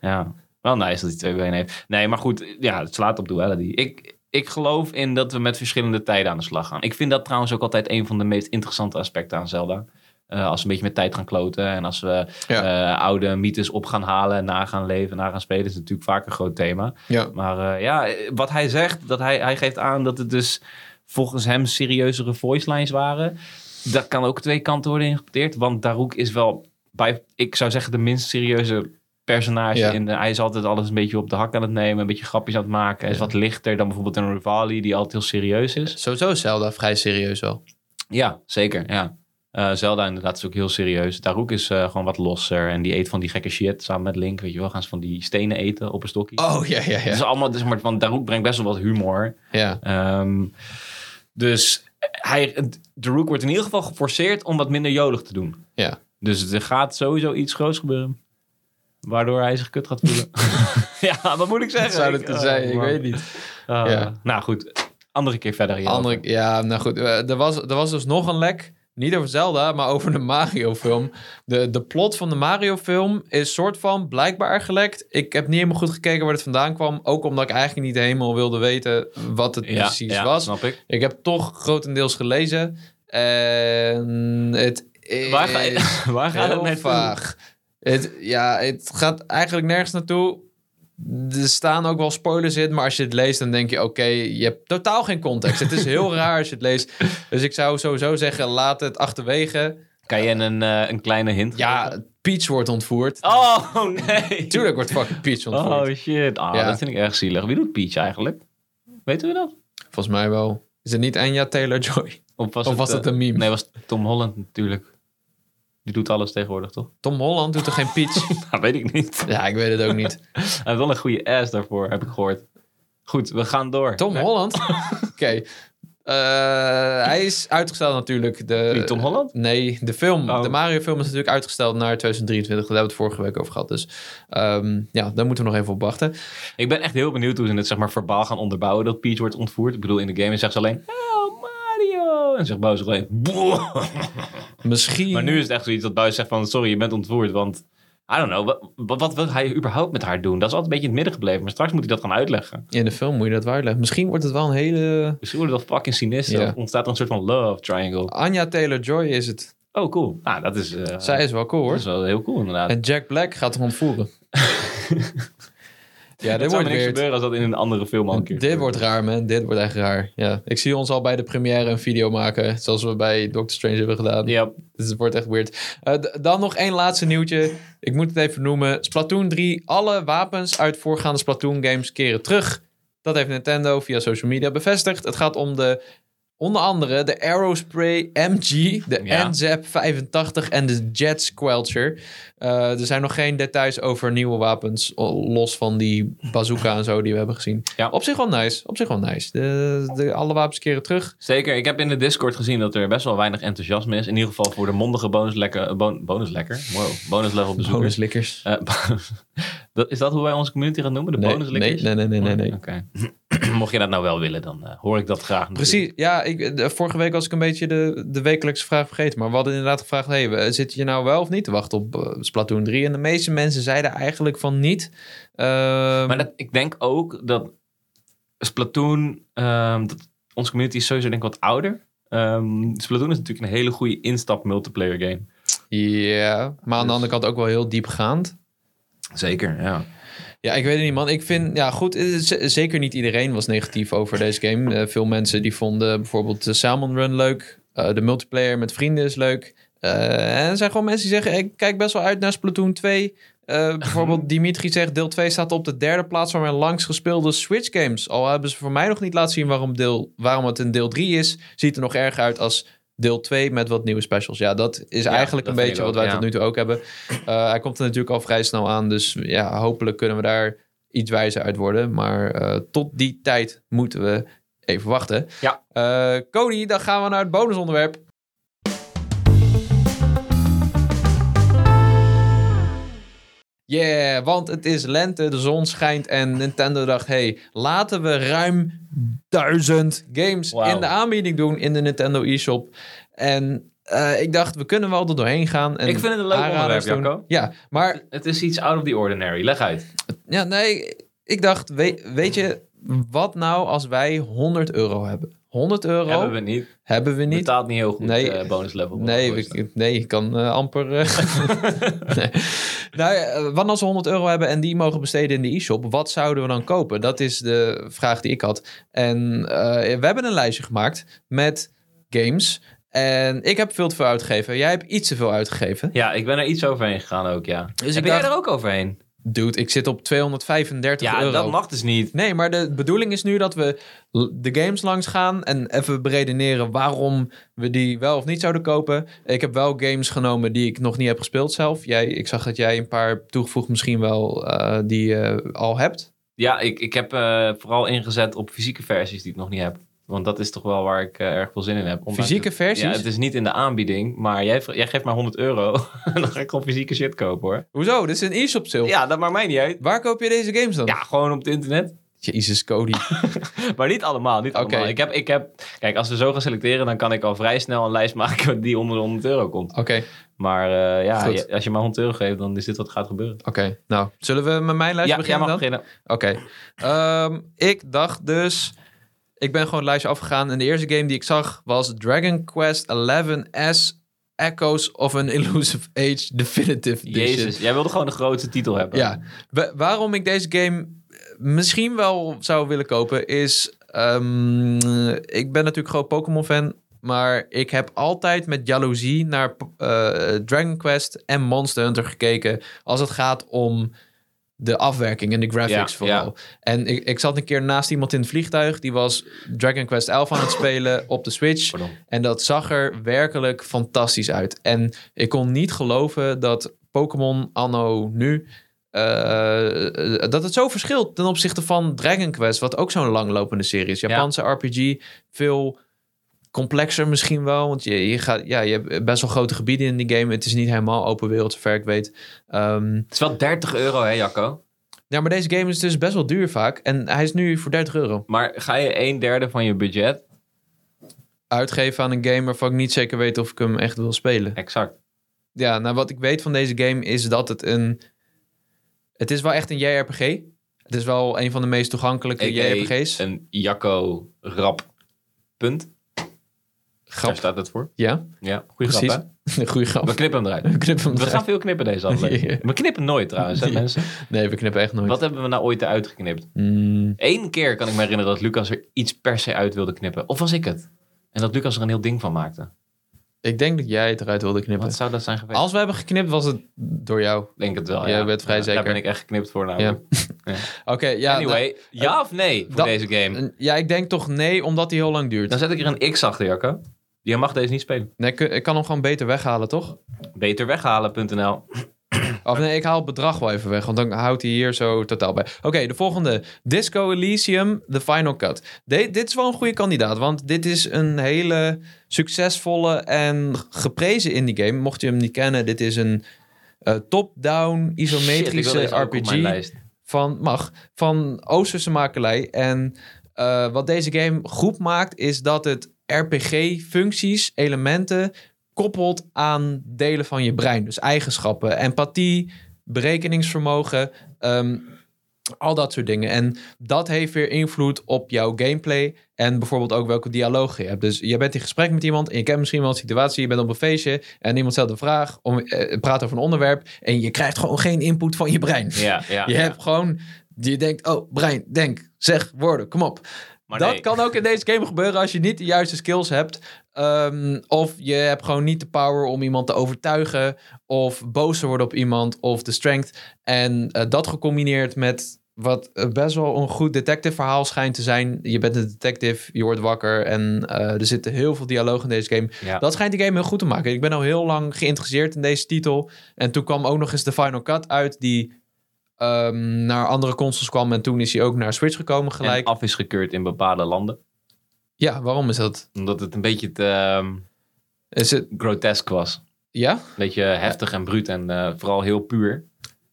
Ja, wel nice dat hij twee benen heeft. Nee, maar goed, ja, het slaat op duality. Ik, ik geloof in dat we met verschillende tijden aan de slag gaan. Ik vind dat trouwens ook altijd een van de meest interessante aspecten aan Zelda. Eh, als we een beetje met tijd gaan kloten en als we Ja. eh, oude mythes op gaan halen en na gaan leven, na gaan spelen, is natuurlijk vaak een groot thema. ja. Maar eh, ja, wat hij zegt, dat hij, hij geeft aan dat het dus volgens hem serieuzere voice lines waren. Dat kan ook twee kanten worden interpreteerd. Want Daruk is wel, bij, ik zou zeggen, de minst serieuze personage. Ja. In de, hij is altijd alles een beetje op de hak aan het nemen. Een beetje grapjes aan het maken. Hij is wat lichter dan bijvoorbeeld een Rivali die altijd heel serieus is. Sowieso is Zelda vrij serieus wel. Ja, zeker. Ja. Eh, Zelda inderdaad is ook heel serieus. Daruk is eh, gewoon wat losser. En die eet van die gekke shit samen met Link. Weet je wel, gaan ze van die stenen eten op een stokje. Oh, ja, ja, Het is ja. allemaal, dus maar, want Daruk brengt best wel wat humor. Ja, Ehm, dus hij, de Rook wordt in ieder geval geforceerd om wat minder jolig te doen. ja. Dus er gaat sowieso iets groots gebeuren. Waardoor hij zich kut gaat voelen. ja, wat moet ik zeggen? Wat zou dat oh, zijn? Ik weet niet. Ah, Ja. Nou goed, andere keer verder. Andere, ja, nou goed. eh, Er was, er was dus nog een lek. Niet over Zelda, maar over de Mario-film. De, de plot van de Mario-film is soort van blijkbaar gelekt. Ik heb niet helemaal goed gekeken waar het vandaan kwam. Ook omdat ik eigenlijk niet helemaal wilde weten wat het ja, precies ja, was. snap ik. Ik heb toch grotendeels gelezen. En het is Waar, ga, waar gaat het vaag. Het, ja, het gaat eigenlijk nergens naartoe. Er staan ook wel spoilers in, maar als je het leest, dan denk je: oké, je hebt totaal geen context. Het is heel raar als je het leest. Dus ik zou sowieso zeggen: laat het achterwege. Kan je een, eh, een kleine hint geven? Ja, Peach wordt ontvoerd. Oh, nee. Tuurlijk wordt fucking Peach ontvoerd. Oh, shit. Ah, Ja. dat vind ik erg zielig. Wie doet Peach eigenlijk? Weten we dat? Volgens mij wel. Is het niet Anya Taylor-Joy? Of was, Of was eh, het een meme? Nee, was Tom Holland natuurlijk. Die doet alles tegenwoordig, toch? Tom Holland doet er geen Peach? Nou, weet ik niet. ja, ik weet het ook niet. Hij heeft wel een goede ass daarvoor, heb ik gehoord. Goed, we gaan door. Tom Holland? Oké. Eh, hij is uitgesteld natuurlijk. De, Wie, Tom Holland? Nee, de film. Oh. De Mario film is natuurlijk uitgesteld naar 2023. Daar hebben we het vorige week over gehad. Dus ehm, ja, daar moeten we nog even op wachten. Ik ben echt heel benieuwd hoe ze het zeg maar verbaal gaan onderbouwen dat Peach wordt ontvoerd. Ik bedoel, in de game zegt ze alleen, Mario. En zegt Bowser alleen, "Boah." Misschien... Maar nu is het echt zoiets dat Bowser zegt van, sorry, je bent ontvoerd. Want, I don't know, wat, wat, wil hij überhaupt met haar doen? Dat is altijd een beetje in het midden gebleven. Maar straks moet hij dat gaan uitleggen. In de film moet je dat uitleggen. Misschien wordt het wel een hele... Misschien wordt het wel fucking sinister. Ja. Ontstaat er een soort van love triangle. Anja Taylor-Joy is het. Oh, cool. Nou, dat is, eh, Zij is wel cool dat hoor. is wel heel cool inderdaad. En Jack Black gaat hem ontvoeren. ja, dit wordt niks gebeuren als dat in een andere film al een keer Dit wordt raar, man. Dit wordt echt raar. Ja. Ik zie ons al bij de première een video maken. Zoals we bij Doctor Strange hebben gedaan. Ja, Dus het wordt echt weird. Eh, dan nog één laatste nieuwtje. Ik moet het even noemen. Splatoon 3. Alle wapens uit voorgaande Splatoon games keren terug. Dat heeft Nintendo via social media bevestigd. Het gaat om de, onder andere de Aerospray MG, de Ja. NZAP 85 en de Jet Squelcher. Eh, er zijn nog geen details over nieuwe wapens, los van die bazooka en zo die we hebben gezien. Ja. Op zich wel nice. Op zich wel nice. De, de, alle wapens keren terug. zeker. Ik heb in de Discord gezien dat er best wel weinig enthousiasme is. In ieder geval voor de mondige bonuslekker. Bon, bonuslekker? Wow. Bonuslevel bezoekers. Bonuslikkers. Eh, is dat hoe wij onze community gaan noemen? De Nee, bonuslikkers? nee, nee, nee, nee, nee. Oké. Mocht je dat nou wel willen, dan eh, hoor ik dat graag. natuurlijk. Precies, ja, ik, de- vorige week was ik een beetje de, de wekelijkse vraag vergeten. Maar we hadden inderdaad gevraagd, hey, zit je nou wel of niet te wachten op eh, Splatoon 3? En de meeste mensen zeiden eigenlijk van niet. Ehm, Maar dat, ik denk ook dat Splatoon, ehm, dat, onze community is sowieso denk ik wat ouder. Ehm, Splatoon is natuurlijk een hele goede instap multiplayer game. Ja, maar aan de Dus- andere kant ook wel heel diepgaand. Zeker, ja. Ja, ik weet het niet, man. Ik vind, ja, goed, eh, zeker niet iedereen was negatief over deze game. Eh, veel mensen die vonden bijvoorbeeld de Salmon Run leuk. Eh, de multiplayer met vrienden is leuk. Eh, en er zijn gewoon mensen die zeggen, ik kijk best wel uit naar Splatoon 2. Eh, bijvoorbeeld Dimitri zegt, deel 2 staat op de derde plaats van mijn langst gespeelde Switch games. Al hebben ze voor mij nog niet laten zien waarom, deel, waarom het een deel 3 is. Ziet er nog erg uit als deel 2 met wat nieuwe specials. Ja, dat is Ja, eigenlijk dat een beetje wat wij ja. tot nu toe ook hebben. Eh, hij komt er natuurlijk al vrij snel aan. Dus ja, hopelijk kunnen we daar iets wijzer uit worden. Maar eh, tot die tijd moeten we even wachten. Ja. Eh, Cody, dan gaan we naar het bonusonderwerp. Yeah, want het is lente, de zon schijnt en Nintendo dacht... hey, laten we ruim duizend games in de aanbieding doen in de Nintendo eShop. En eh, ik dacht, we kunnen wel er doorheen gaan. En Ik vind het een leuk onderwerp, doen. Jacco. Ja, maar Het is iets out of the ordinary. Leg uit. ja, nee, ik dacht, weet, weet je, wat nou als wij 100 euro hebben? 100 euro Hebben we niet. hebben we niet. Betaalt niet heel goed Nee. eh, bonus level. Nee, ik, nee, ik kan eh, amper. eh, nee. Nou, wat als we 100 euro hebben en die mogen besteden in de e-shop, wat zouden we dan kopen? Dat is de vraag die ik had. En we hebben een lijstje gemaakt met games. En ik heb veel te veel uitgegeven. Jij hebt iets te veel uitgegeven. Ja, ik ben er iets overheen gegaan ook, ja. Dus ben jij er ook overheen? Dude, ik zit op 235 Ja, euro. dat mag dus niet. Nee, maar de bedoeling is nu dat we de games langs gaan en even beredeneren waarom we die wel of niet zouden kopen. Ik heb wel games genomen die ik nog niet heb gespeeld zelf. Jij, ik zag dat jij een paar toegevoegd misschien wel eh, die je al hebt. Ja, ik, ik heb eh, vooral ingezet op fysieke versies die ik nog niet heb. Want dat is toch wel waar ik eh, erg veel zin in heb. Ondanks Fysieke het- versies? Ja, het is niet in de aanbieding, maar jij, jij geeft maar 100 euro. en dan ga ik gewoon fysieke shit kopen hoor. Hoezo? Dit is een e-shop sale. Ja, dat maakt mij niet uit. Waar koop je deze games dan? Ja, gewoon op het internet. Jezus, Cody. Maar niet allemaal, niet Oké. allemaal. Ik heb, ik heb, kijk, als we zo gaan selecteren, dan kan ik al vrij snel een lijst maken die onder de 100 euro komt. Oké, Maar eh, ja, je- als je maar 100 euro geeft, dan is dit wat gaat gebeuren. oké. Nou, zullen we met mijn lijst Ja, jij beginnen mag dan? beginnen. Oké. Ehm, ik dacht dus... Ik ben gewoon het lijstje afgegaan. En de eerste game die ik zag was Dragon Quest 11S Echoes of an Elusive Age Definitive Edition. Jezus, jij wilde gewoon de grootste titel hebben. Ja. Wa- waarom ik deze game eh, misschien wel zou willen kopen is... ehm, ik ben natuurlijk groot Pokémon fan... Maar ik heb altijd met jaloezie naar eh, Dragon Quest en Monster Hunter gekeken... als het gaat om de afwerking en de graphics Ja, vooral. En ik, ik zat een keer naast iemand in het vliegtuig... die was Dragon Quest 11 aan het spelen op de Switch... Pardon. En dat zag er werkelijk fantastisch uit. En ik kon niet geloven dat Pokémon anno nu... eh, dat het zo verschilt ten opzichte van Dragon Quest... wat ook zo'n langlopende serie is. Japanse RPG, veel complexer misschien wel. Want je, je, gaat, ja, je hebt best wel grote gebieden in die game. Het is niet helemaal open wereld, zover ik weet. Ehm, Het is wel 30 euro, hè, Jacco? ja, maar deze game is dus best wel duur vaak. En hij is nu voor 30 euro. Maar ga je een derde van je budget? Uitgeven aan een game waarvan ik niet zeker weet of ik hem echt wil spelen. Exact. Ja, nou wat ik weet van deze game is dat het een... Het is wel echt een JRPG. Het is wel een van de meest toegankelijke. JRPG's. Een Jacco rap punt. Grap. Daar staat het voor. Ja, Ja, goede grap, hè? Een goede grap. We knippen hem eruit. We knippen hem We eruit. gaan veel knippen deze aflevering. Ja. We knippen nooit trouwens, hè, Ja. mensen. Nee, we knippen echt nooit. Wat hebben we nou ooit eruit geknipt? Mm, Eén keer kan ik me herinneren dat Lucas er iets per se uit wilde knippen. Of was ik het? En dat Lucas er een heel ding van maakte. ik denk dat jij het eruit wilde knippen. Wat zou dat zijn geweest? Als we hebben geknipt, was het door jou. Ik denk het wel, Jij ja. bent vrij Ja, zeker. Daar ben ik echt geknipt voor namelijk. Oké, ja. anyway, ja of nee voor deze game? ja, ik denk toch nee, omdat hij heel lang duurt. Dan zet ik er een X achter, Jacco. Je mag deze niet spelen. Nee, ik, ik kan hem gewoon beter weghalen, toch? Beterweghalen.nl. Of nee, ik haal het bedrag wel even weg, want dan houdt hij hier zo totaal bij. Oké, de volgende. Disco Elysium, The Final Cut. De- dit is wel een goede kandidaat, want dit is een hele succesvolle en geprezen indie game. Mocht je hem niet kennen, dit is een eh, top-down isometrische deze ook op mijn RPG lijst. van, mag, van Oosterse makelij. En eh, wat deze game goed maakt, is dat het RPG-functies, elementen koppelt aan delen van je brein. Dus eigenschappen, empathie, berekeningsvermogen, ehm, al dat soort dingen. En dat heeft weer invloed op jouw gameplay en bijvoorbeeld ook welke dialoog je hebt. Dus je bent in gesprek met iemand en je kent misschien wel een situatie, je bent op een feestje en iemand stelt een vraag, om, eh, praat over een onderwerp en je krijgt gewoon geen input van je brein. Ja, ja. Je ja. hebt gewoon, je denkt, oh, brein, denk, zeg woorden, kom op. Maar dat nee. kan ook in deze game gebeuren als je niet de juiste skills hebt. Ehm, of je hebt gewoon niet de power om iemand te overtuigen. Of boos te worden op iemand. Of de strength. En eh, dat gecombineerd met wat eh, best wel een goed detective verhaal schijnt te zijn. Je bent een detective, je wordt wakker. En eh, er zitten heel veel dialoog in deze game. Ja. Dat schijnt die game heel goed te maken. Ik ben al heel lang geïnteresseerd in deze titel. En toen kwam ook nog eens de Final Cut uit. Die ehm, naar andere consoles kwam. En toen is hij ook naar Switch gekomen En gelijk. af is gekeurd in bepaalde landen. Ja, waarom is dat? Omdat het een beetje te ehm, Is het, grotesk was. ja? Een beetje heftig en bruut en eh, vooral heel puur.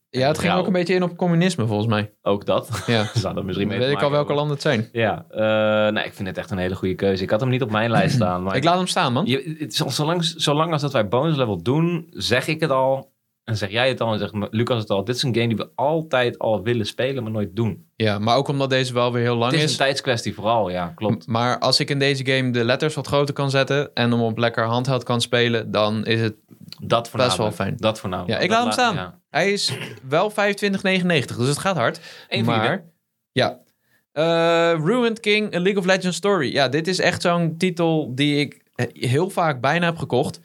Ja, het ging Rauw. ook een beetje in op communisme volgens mij. Ook dat. Ja. Zou dat misschien mee Weet ik al welke landen het zijn. Ja, eh, nee, ik vind het echt een hele goede keuze. Ik had hem niet op mijn lijst staan. Maar Ik laat hem staan, man. je, het zolang, zolang als dat wij bonus level doen, zeg ik het al. En zeg jij het al en zegt Lucas het al. Dit is een game die we altijd al willen spelen, maar nooit doen. Ja, maar ook omdat deze wel weer heel lang Het is is. een tijdskwestie vooral, ja, klopt. Maar als ik in deze game de letters wat groter kan zetten en hem op lekker handheld kan spelen, dan is het... Dat voornamelijk. wel fijn. Dat voornamelijk. Ja, ik laat hem staan. ja. Hij is wel 25,99, dus het gaat hard. Eén vierde. maar, ja. Eh, Ruined King, A League of Legends Story. Ja, dit is echt zo'n titel die ik heel vaak bijna heb gekocht.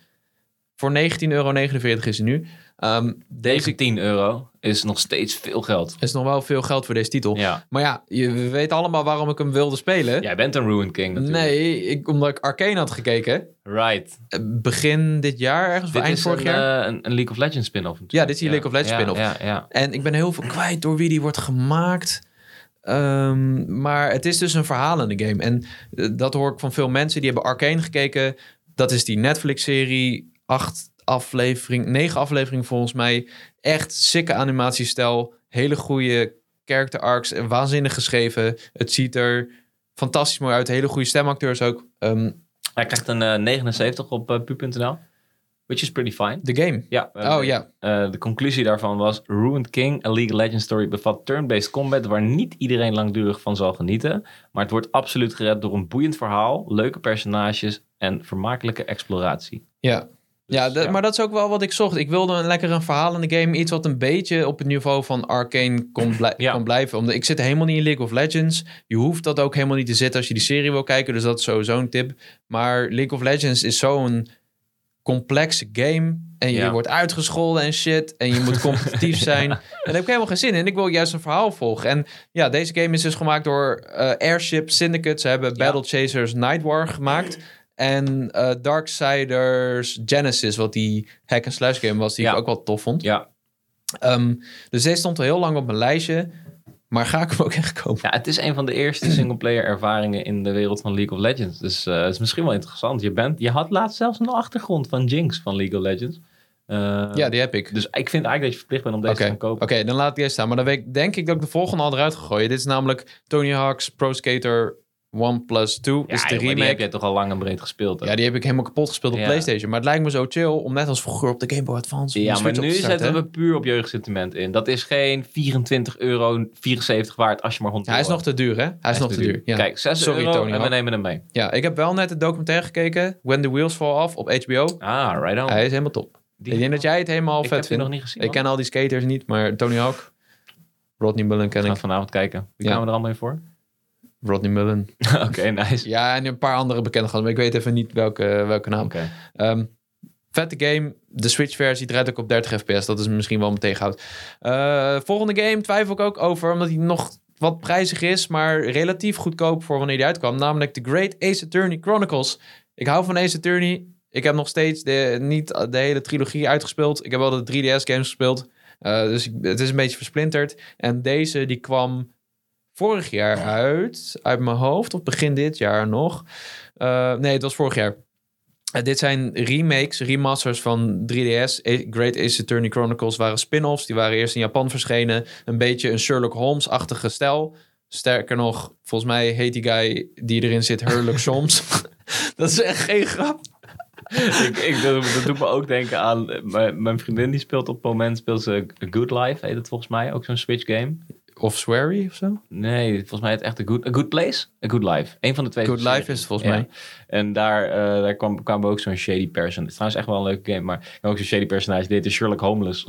Voor 19,49 euro is hij nu. Ehm, deze 19 euro is nog steeds veel geld. is nog wel veel geld voor deze titel. Ja. Maar ja, je we weten allemaal waarom ik hem wilde spelen. Jij bent een Ruined King natuurlijk. nee, ik, omdat ik Arcane had gekeken. Right. eh, Begin dit jaar, ergens, Dit eind vorig een, jaar. eh, een, een League of Legends spin-off. natuurlijk. Ja, dit is die League of Legends spin-off. Ja, ja. En ik ben heel veel kwijt door wie die wordt gemaakt. Ehm, maar het is dus een verhalende game. En eh, dat hoor ik van veel mensen die hebben Arcane gekeken. Dat is die Netflix-serie. Acht aflevering, negen afleveringen volgens mij. Echt sikke animatiestijl. Hele goede character arcs. en Waanzinnig geschreven. Het ziet er fantastisch mooi uit. Hele goede stemacteurs ook. Ehm, Hij krijgt een eh, 79 op uh, pu.nl. Which is pretty fine. de game. Ja, eh, Oh ja. eh, de conclusie daarvan was... Ruined King, A League of Legends Story bevat turn-based combat... waar niet iedereen langdurig van zal genieten. Maar het wordt absoluut gered door een boeiend verhaal... leuke personages en vermakelijke exploratie. Ja. Ja, Dus, dat- ja. maar dat is ook wel wat ik zocht. Ik wilde een lekker een verhalende game. Iets wat een beetje op het niveau van Arcane kon, blij- Ja. kon blijven. Omdat ik zit helemaal niet in League of Legends. Je hoeft dat ook helemaal niet te zitten als je die serie wil kijken. Dus dat is sowieso een tip. Maar League of Legends is zo'n complexe game. En je Ja. wordt uitgescholden en shit. En je moet competitief zijn. En daar heb ik helemaal geen zin in. Ik wil juist een verhaal volgen. En ja, deze game is dus gemaakt door eh, Airship Syndicate. Ze hebben. Battle Chasers Night War gemaakt. En eh Darksiders Genesis, wat die hack-and-slash game was, die Ja. ik ook wel tof vond. Ja, Ehm, dus deze stond al heel lang op mijn lijstje. Maar ga ik hem ook echt kopen? Ja, het is een van de eerste singleplayer ervaringen in de wereld van League of Legends. Dus eh, het is misschien wel interessant. Je, bent, je had laatst zelfs een achtergrond van Jinx van League of Legends. Uh, ja, die heb ik. Dus ik vind eigenlijk dat je verplicht bent om deze okay. te gaan kopen. Oké, okay, dan laat ik deze staan. Maar dan weet ik, denk ik dat ik de volgende al eruit ga gooien. Dit is namelijk Tony Hawk's Pro Skater 1 plus 2. Ja, is de remake. die heb jij toch al lang en breed gespeeld? Hè? Ja, die heb ik helemaal kapot gespeeld op ja. PlayStation. Maar het lijkt me zo chill om net als vroeger op de Game Boy Advance. Ja, maar nu zetten we puur op jeugdsentiment in. Dat is geen 24 euro 74 waard als je maar 100 Hij is nog te duur, hè? Hij, Hij is, nog te duur. Kijk, 6 Sorry, euro Tony en we nemen hem mee. Ja, ik heb wel net het documentaire gekeken. When the Wheels Fall Off op HBO. Ah, right on. Hij is helemaal top. Die ik denk dat jij het helemaal ik vet vindt. nog niet gezien. Ik ken al die skaters niet, maar Tony Hawk, Rodney Mullen ken ik. Ga vanavond kijken. Wie gaan we er allemaal in voor? Rodney Mullen. Oké, okay, nice. Ja, en een paar andere bekende gasten, maar ik weet even niet welke, welke naam. Okay. Um, vette game. De Switch-versie draait ook op 30 fps. Dat is misschien wel mijn tegenhoud. Uh, volgende game twijfel ik ook over, omdat hij nog wat prijzig is, maar relatief goedkoop voor wanneer die uitkwam. Namelijk The Great Ace Attorney Chronicles. Ik hou van Ace Attorney. Ik heb nog steeds de, niet de hele trilogie uitgespeeld. Ik heb wel de 3DS-games gespeeld. Uh, dus ik, het is een beetje versplinterd. En deze die kwam vorig jaar uit, uit mijn hoofd, of begin dit jaar nog. Uh, nee, het was vorig jaar. Uh, dit zijn remakes, remasters van 3DS. A Great Ace Attorney Chronicles waren spin-offs. Die waren eerst in Japan verschenen. Een beetje een Sherlock Holmes-achtige stijl. Sterker nog, volgens mij heet die guy die erin zit Herlock Holmes. dat is echt geen grap. ik, ik, dat, doet me ook denken aan... Mijn, mijn vriendin die speelt op het moment... speelt ze Good Life, heet het volgens mij. Ook zo'n Switch game. Of Swery of zo? Nee, volgens mij het echt A Good, a good Place, A Good Life. Een van de twee. Good Life is het volgens ja. mij. En daar, uh, daar kwam, kwam ook zo'n shady person. Het is trouwens echt wel een leuke game, maar ook zo'n shady personage. Dit is Sherlock Homeless.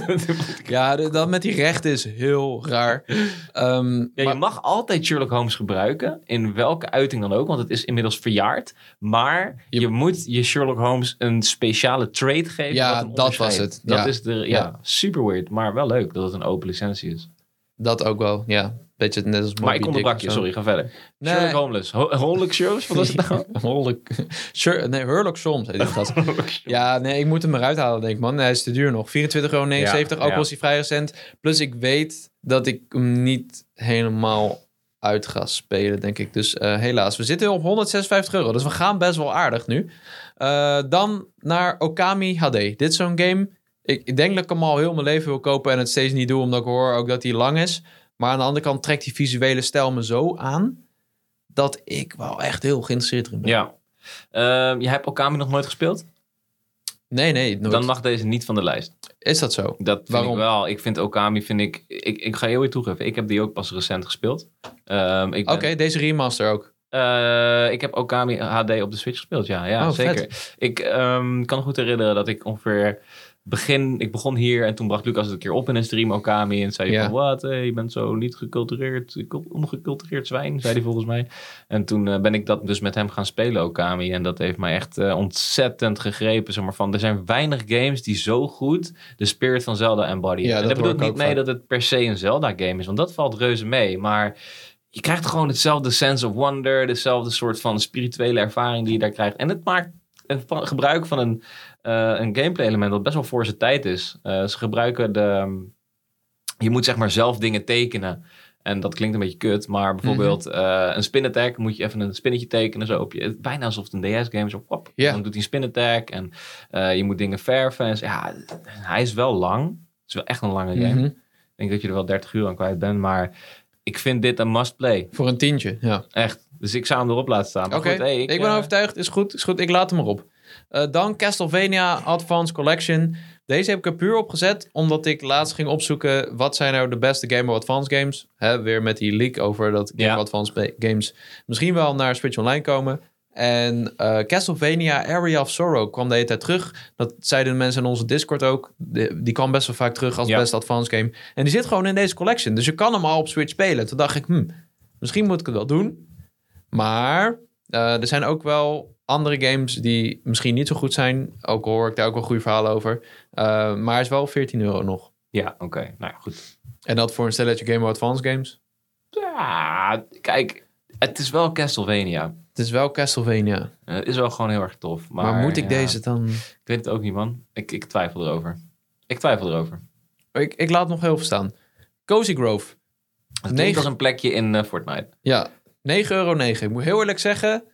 ja, dat met die rechten is heel raar. Um, ja, maar... Je mag altijd Sherlock Holmes gebruiken, in welke uiting dan ook, want het is inmiddels verjaard. Maar je, je moet je Sherlock Holmes een speciale trade geven. Ja, dat was het. Dat ja. is de, ja, ja, super weird, maar wel leuk dat het een open licentie is. Dat ook wel, ja. Beetje net als Maar ik onderbrak je, sorry, ga verder. Nee. Sherlock Homeless. Homeless shows? Wat was het nou? Sure, nee, Herlock Soms heet dat. ja, nee, ik moet hem eruit halen, denk ik, man. Hij is te duur nog. 24,79 euro, ja, ook ja. was hij vrij recent. Plus ik weet dat ik hem niet helemaal uit ga spelen, denk ik. Dus uh, helaas. We zitten op 156 euro, dus we gaan best wel aardig nu. Uh, dan naar Okami HD. Dit is zo'n game... Ik, ik denk dat ik hem al heel mijn leven wil kopen en het steeds niet doe, omdat ik hoor ook dat hij lang is. Maar aan de andere kant trekt die visuele stijl me zo aan dat ik wel echt heel geïnteresseerd in ben. Ja. Uh, je hebt Okami nog nooit gespeeld? Nee, nee. Nooit. Dan mag deze niet van de lijst. Is dat zo? Dat vind Waarom? ik wel. Ik vind Okami, vind ik, ik... Ik ga heel je toegeven. Ik heb die ook pas recent gespeeld. Um, Oké, okay, deze remaster ook. Uh, ik heb Okami HD op de Switch gespeeld, ja. ja oh, zeker. Vet. Ik um, kan goed herinneren dat ik ongeveer begin, ik begon hier en toen bracht Lucas het een keer op in een stream Okami en zei hij Ja. van wat, hey, je bent zo niet gecultureerd, ongecultureerd zwijn, zei hij volgens mij. En toen eh, ben ik dat dus met hem gaan spelen Okami en dat heeft mij echt eh, ontzettend gegrepen, zeg maar van, er zijn weinig games die zo goed de spirit van Zelda embodyen. Ja, en dat dat bedoel ik niet mee dat het per se een Zelda game is, want dat valt reuze mee, maar je krijgt gewoon hetzelfde sense of wonder, dezelfde soort van spirituele ervaring die je daar krijgt. En het maakt gebruik van een, een gameplay element dat best wel voor zijn tijd is. Eh, ze gebruiken de... Je moet zeg maar zelf dingen tekenen. En dat klinkt een beetje kut, maar bijvoorbeeld Mhm. eh, een spin attack moet je even een spinnetje tekenen. Zo op je, bijna alsof het een DS-game is. Op. Dan doet hij een spin attack en eh, je moet dingen verven. En ja, hij is wel lang. Het is wel echt een lange game. Mhm. Ik denk dat je er wel 30 uur aan kwijt bent, maar ik vind dit een must play. Voor een tientje, ja. Echt. Dus ik zou hem erop laten staan. Oké, hey, ik, ben eh, overtuigd. Is goed, is goed. Ik laat hem erop. Eh, dan Castlevania Advance Collection. Deze heb ik er puur op gezet, omdat ik laatst ging opzoeken... wat zijn nou de beste Game Boy Advance games? Hè, weer met die leak over dat Game Ja. Boy Advance games... misschien wel naar Switch Online komen. En eh, Castlevania Area of Sorrow kwam de hele tijd terug. Dat zeiden de mensen in onze Discord ook. De- die kwam best wel vaak terug als Ja. best advanced game. En die zit gewoon in deze collection. Dus je kan hem al op Switch spelen. Toen dacht ik, hm, misschien moet ik het wel doen. Maar eh, er zijn ook wel andere games die misschien niet zo goed zijn. Ook hoor ik daar ook wel goede verhalen over. Eh, maar is wel 14 euro nog. Ja, oké. Nou ja, goed. En dat voor een stelletje Game Boy Advance games. Ja, kijk. Het is wel Castlevania. Het is wel Castlevania. Het is wel gewoon heel erg tof. Maar, Maar, moet ik ja, deze dan... Ik weet het ook niet, man. Ik, ik twijfel erover. Ik twijfel erover. Ik, ik laat nog heel veel staan. Cozy Grove. Negen- als een plekje in eh, Fortnite. Ja, 9,9 euro. Ik moet heel eerlijk zeggen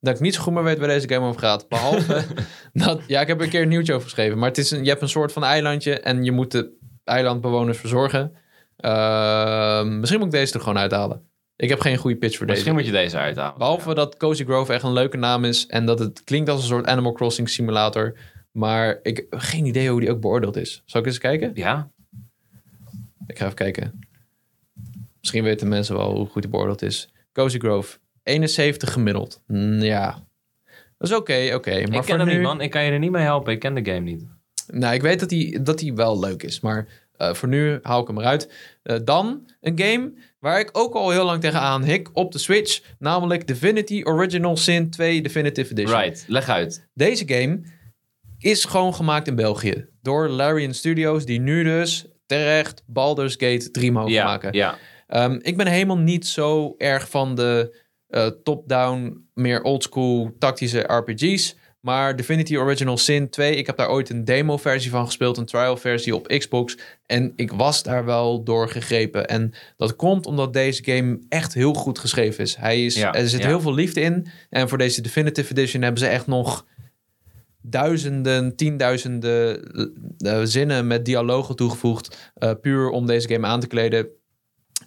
dat ik niet zo goed meer weet waar deze game over gaat. Behalve dat, ja, ik heb er een keer een nieuwtje over geschreven. Maar het is een, je hebt een soort van eilandje en je moet de eilandbewoners verzorgen. Ehm, misschien moet ik deze er gewoon uithalen. Ik heb geen goede pitch voor deze. Misschien moet je deze uithalen. Behalve dat Cozy Grove echt een leuke naam is en dat het klinkt als een soort Animal Crossing simulator. Maar ik heb geen idee hoe die ook beoordeeld is. Zal ik eens kijken? Ja, Ik ga even kijken. Misschien weten mensen wel hoe goed die beoordeeld is. Cozy Grove, 71 gemiddeld. Mm, ja, dat is oké, oké. Maar ik ken hem nu... niet, man. Ik kan je er niet mee helpen. Ik ken de game niet. Nou, ik weet dat die, dat die wel leuk is, maar eh, voor nu haal ik hem eruit. Eh, dan een game waar ik ook al heel lang tegenaan hik op de Switch, namelijk Divinity Original Sin 2 Definitive Edition. Right, leg uit. Deze game is gewoon gemaakt in België door Larian Studios, die nu dus terecht Baldur's Gate 3 mogen Ja, maken. ja. Ehm, ik ben helemaal niet zo erg van de eh, top-down, meer oldschool tactische RPG's. Maar Divinity Original Sin 2, ik heb daar ooit een demo-versie van gespeeld, een trial-versie op Xbox. En ik was daar wel door gegrepen. En dat komt omdat deze game echt heel goed geschreven is. Hij is Ja, er zit ja. heel veel liefde in. En voor deze Definitive Edition hebben ze echt nog duizenden, tienduizenden eh, zinnen met dialogen toegevoegd. eh, puur om deze game aan te kleden.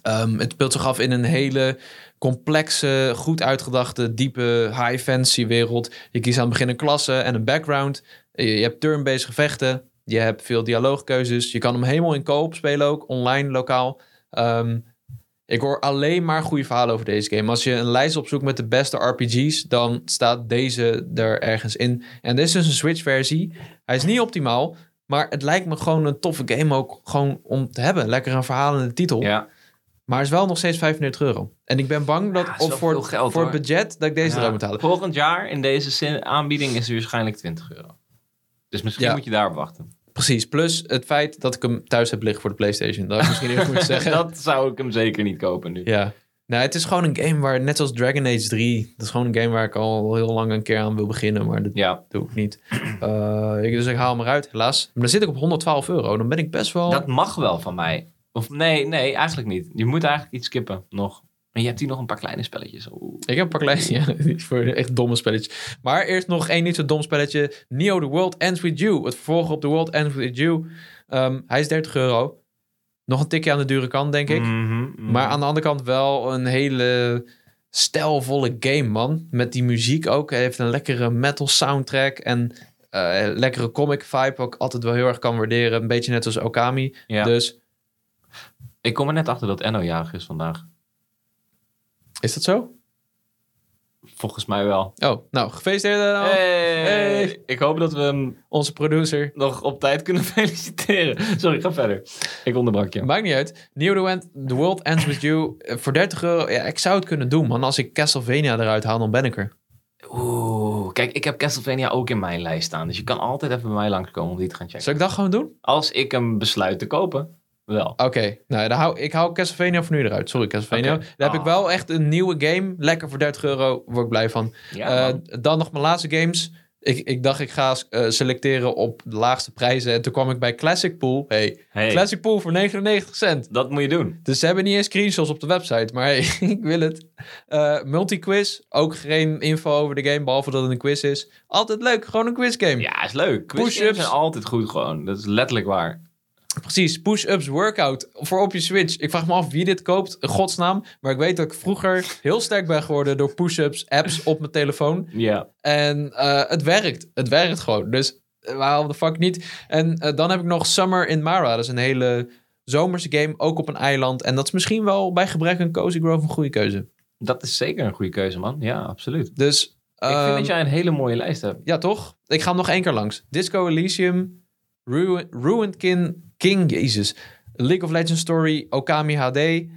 Ehm, het speelt zich af in een hele complexe, goed uitgedachte, diepe high fantasy wereld. Je kiest aan het begin een klasse en een background. Je, hebt turn-based gevechten. Je hebt veel dialoogkeuzes. Je kan hem helemaal in co-op spelen ook, online, lokaal. Ehm, ik hoor alleen maar goede verhalen over deze game. Als je een lijst opzoekt met de beste RPG's, dan staat deze er ergens in. En dit is dus een Switch-versie. Hij is niet optimaal, maar het lijkt me gewoon een toffe game ook gewoon om te hebben. Lekker een verhalende titel. Ja. Maar het is wel nog steeds 35 euro. En ik ben bang dat Ja, op voor, geld, voor het budget dat ik deze Ja. eruit moet halen. Volgend jaar in deze zin- aanbieding is het waarschijnlijk 20 euro. Dus misschien Ja. moet je daarop wachten. Precies. Plus het feit dat ik hem thuis heb liggen voor de PlayStation. Dat ik misschien moeten zeggen. dat zou ik hem zeker niet kopen nu. Ja. Nou, het is gewoon een game waar, net zoals Dragon Age 3, dat is gewoon een game waar ik al heel lang een keer aan wil beginnen, maar dat Ja, doe ik niet. Eh, ik, dus ik haal hem eruit, helaas. Maar dan zit ik op 112 euro. Dan ben ik best wel. dat mag wel van mij. Of nee, nee, eigenlijk niet. Je moet eigenlijk iets skippen nog. En je hebt hier nog een paar kleine spelletjes. Oeh. Ik heb een paar kleine, ja, voor echt domme spelletjes. Maar eerst nog één niet zo dom spelletje. Neo The World Ends With You. Het vervolg op The World Ends With You. Ehm, hij is 30 euro. Nog een tikje aan de dure kant, denk ik. Mhm, mhm. Maar aan de andere kant wel een hele stijlvolle game, man. Met die muziek ook. Hij heeft een lekkere metal soundtrack. En eh, lekkere comic vibe. Ook altijd wel heel erg kan waarderen. Een beetje net als Okami. Ja. Dus Ik kom er net achter dat Enno jarig is vandaag. is dat zo? Volgens mij wel. Oh, nou, gefeliciteerd. uh, Hey. Hey. Ik hoop dat we hem Onze producer. nog op tijd kunnen feliciteren. Sorry, ga verder. Ik onderbrak je. Maakt niet uit. Neo the, End- the World Ends With You. eh, Voor 30 euro. Ja, ik zou het kunnen doen, man. Als ik Castlevania eruit haal, dan ben ik er. Oeh, kijk, ik heb Castlevania ook in mijn lijst staan. Dus je kan altijd even bij mij langskomen om die te gaan checken. Zal ik dat gewoon doen? Als ik hem besluit te kopen, wel. Oké, nou, dan hou, ik hou Castlevania voor nu eruit. Sorry, Castlevania. Dan heb ik Ah. wel echt een nieuwe game. Lekker voor 30 euro. Word ik blij van. Ja, Eh, dan nog mijn laatste games. Ik, ik dacht, ik ga eh, selecteren op de laagste prijzen. En toen kwam ik bij Classic Pool. Hey, hey, Classic Pool voor 99 cent. dat moet je doen. Dus ze hebben niet eens screenshots op de website. Maar hey, ik wil het. Eh multi-quiz. Ook geen info over de game. Behalve dat het een quiz is. Altijd leuk. Gewoon een quizgame. Ja, is leuk. Push-ups zijn altijd goed gewoon. Dat is letterlijk waar. Precies, push-ups workout voor op je Switch. Ik vraag me af wie dit koopt, godsnaam. Maar ik weet dat ik vroeger heel sterk ben geworden door push-ups apps op mijn telefoon. Ja. En eh, het werkt. Het werkt gewoon. Dus eh, waarom de fuck niet? En eh, dan heb ik nog Summer in Mara. Dat is een hele zomerse game, ook op een eiland. En dat is misschien wel bij gebrek aan Cozy Grove een goede keuze. Dat is zeker een goede keuze, man. Ja, absoluut. Dus ik vind ehm, dat jij een hele mooie lijst hebt. ja, toch? Ik ga hem nog één keer langs. Disco Elysium, Ru- Ruined King, King, Jezus. League of Legends Story, Okami HD,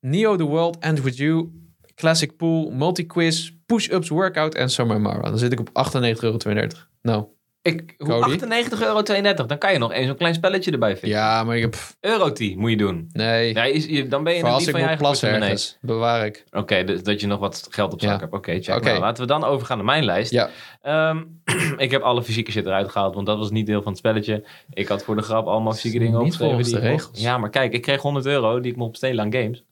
Neo The World, End With You, Classic Pool, Multi-Quiz, Push-Ups Workout en Summer Mara. Dan zit ik op 98,32 euro. Nou, Ik, hoe, Cody? 98,32 euro. Dan kan je nog eens zo'n klein spelletje erbij vinden. Ja, maar ik heb... Euroti moet je doen. Nee, Ja, is, je- dan ben je voor als ik moet plassen ergens, bewaar ik. Oké, dus dat je nog wat geld op zak Ja. hebt. Oké, check. Nou, laten we dan overgaan naar mijn lijst. Ja, Ehm, ik heb alle fysieke shit eruit gehaald, want dat was niet deel van het spelletje. Ik had voor de grap allemaal fysieke dingen Niet opgeschreven. volgens die de regels. Ja, maar kijk, ik kreeg 100 euro die ik mocht besteden aan games.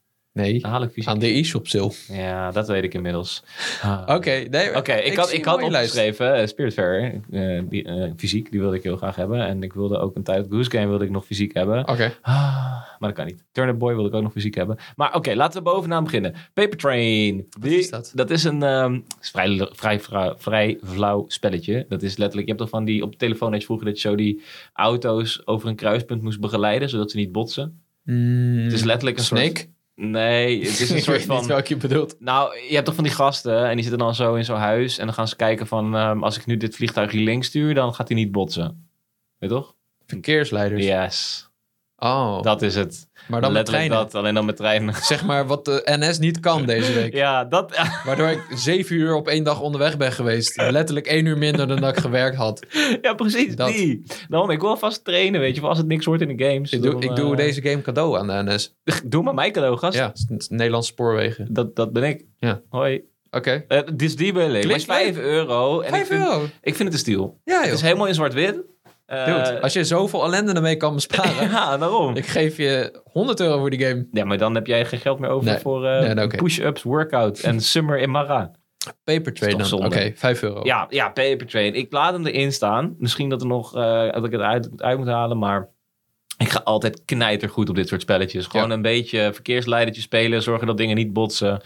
Nee, Dan haal ik fysiek. aan de e-shop sale. Ja, dat weet ik inmiddels. Ah. Oké, nee. Oké, ik, had, ik had opgeschreven eh, Spiritfarer, eh, eh, fysiek, die wilde ik heel graag hebben. En ik wilde ook een tijd, Goose Game wilde ik nog fysiek hebben. Oké, Ah, maar dat kan niet. Turnip Boy wil ik ook nog fysiek hebben. Maar oké, laten we bovenaan beginnen. Paper Train. Die, is dat? is een ehm, vrij, vrij, vrij, vrij flauw spelletje. Dat is letterlijk, je hebt toch van die, op de telefoon had je vroeger dat je zo die auto's over een kruispunt moest begeleiden, zodat ze niet botsen. Het is letterlijk een Mm, Snake? soort... Nee, het is een ik soort weet niet van... welke je bedoelt. Nou, je hebt toch van die gasten en die zitten dan zo in zo'n huis en dan gaan ze kijken van, ehm, als ik nu dit vliegtuig hier links stuur, dan gaat hij niet botsen. Weet je toch? Verkeersleiders. Yes. Oh, Dat is het. Maar dan met treinen. dat, alleen dan met treinen. Zeg maar wat de NS niet kan deze week. Ja, dat... Waardoor ik zeven uur op één dag onderweg ben geweest. Letterlijk één uur minder dan dat ik gewerkt had. Ja, precies, Dat. die. Daarom, ik wil vast trainen, weet je, voor als het niks wordt in de games. Ik doe, Dan, ik doe eh, deze game cadeau aan de NS. Doe maar mijn cadeau, gast. Ja, Nederlandse spoorwegen. Dat, dat ben ik. Ja. Hoi. Oké. Eh dus die wil ik. Maar Klinkt is 5 euro. En ik Vijf vind, euro. ik vind het een stiel. Ja Het is helemaal in zwart-wit. Eh, Dude, als je zoveel ellende ermee kan besparen. ja, daarom. ik geef je 100 euro voor die game. Ja, maar dan heb jij geen geld meer over Nee. voor eh, Nee, push-ups, workout en summer in Mara. Paper toch dan. Oké, zonde? 5 euro. Ja, ja, paper train. Ik laat hem erin staan. Misschien dat, er nog, eh, dat ik het uit, uit moet halen, maar ik ga altijd knijtergoed op dit soort spelletjes. Gewoon Ja. een beetje verkeersleidertje spelen, zorgen dat dingen niet botsen.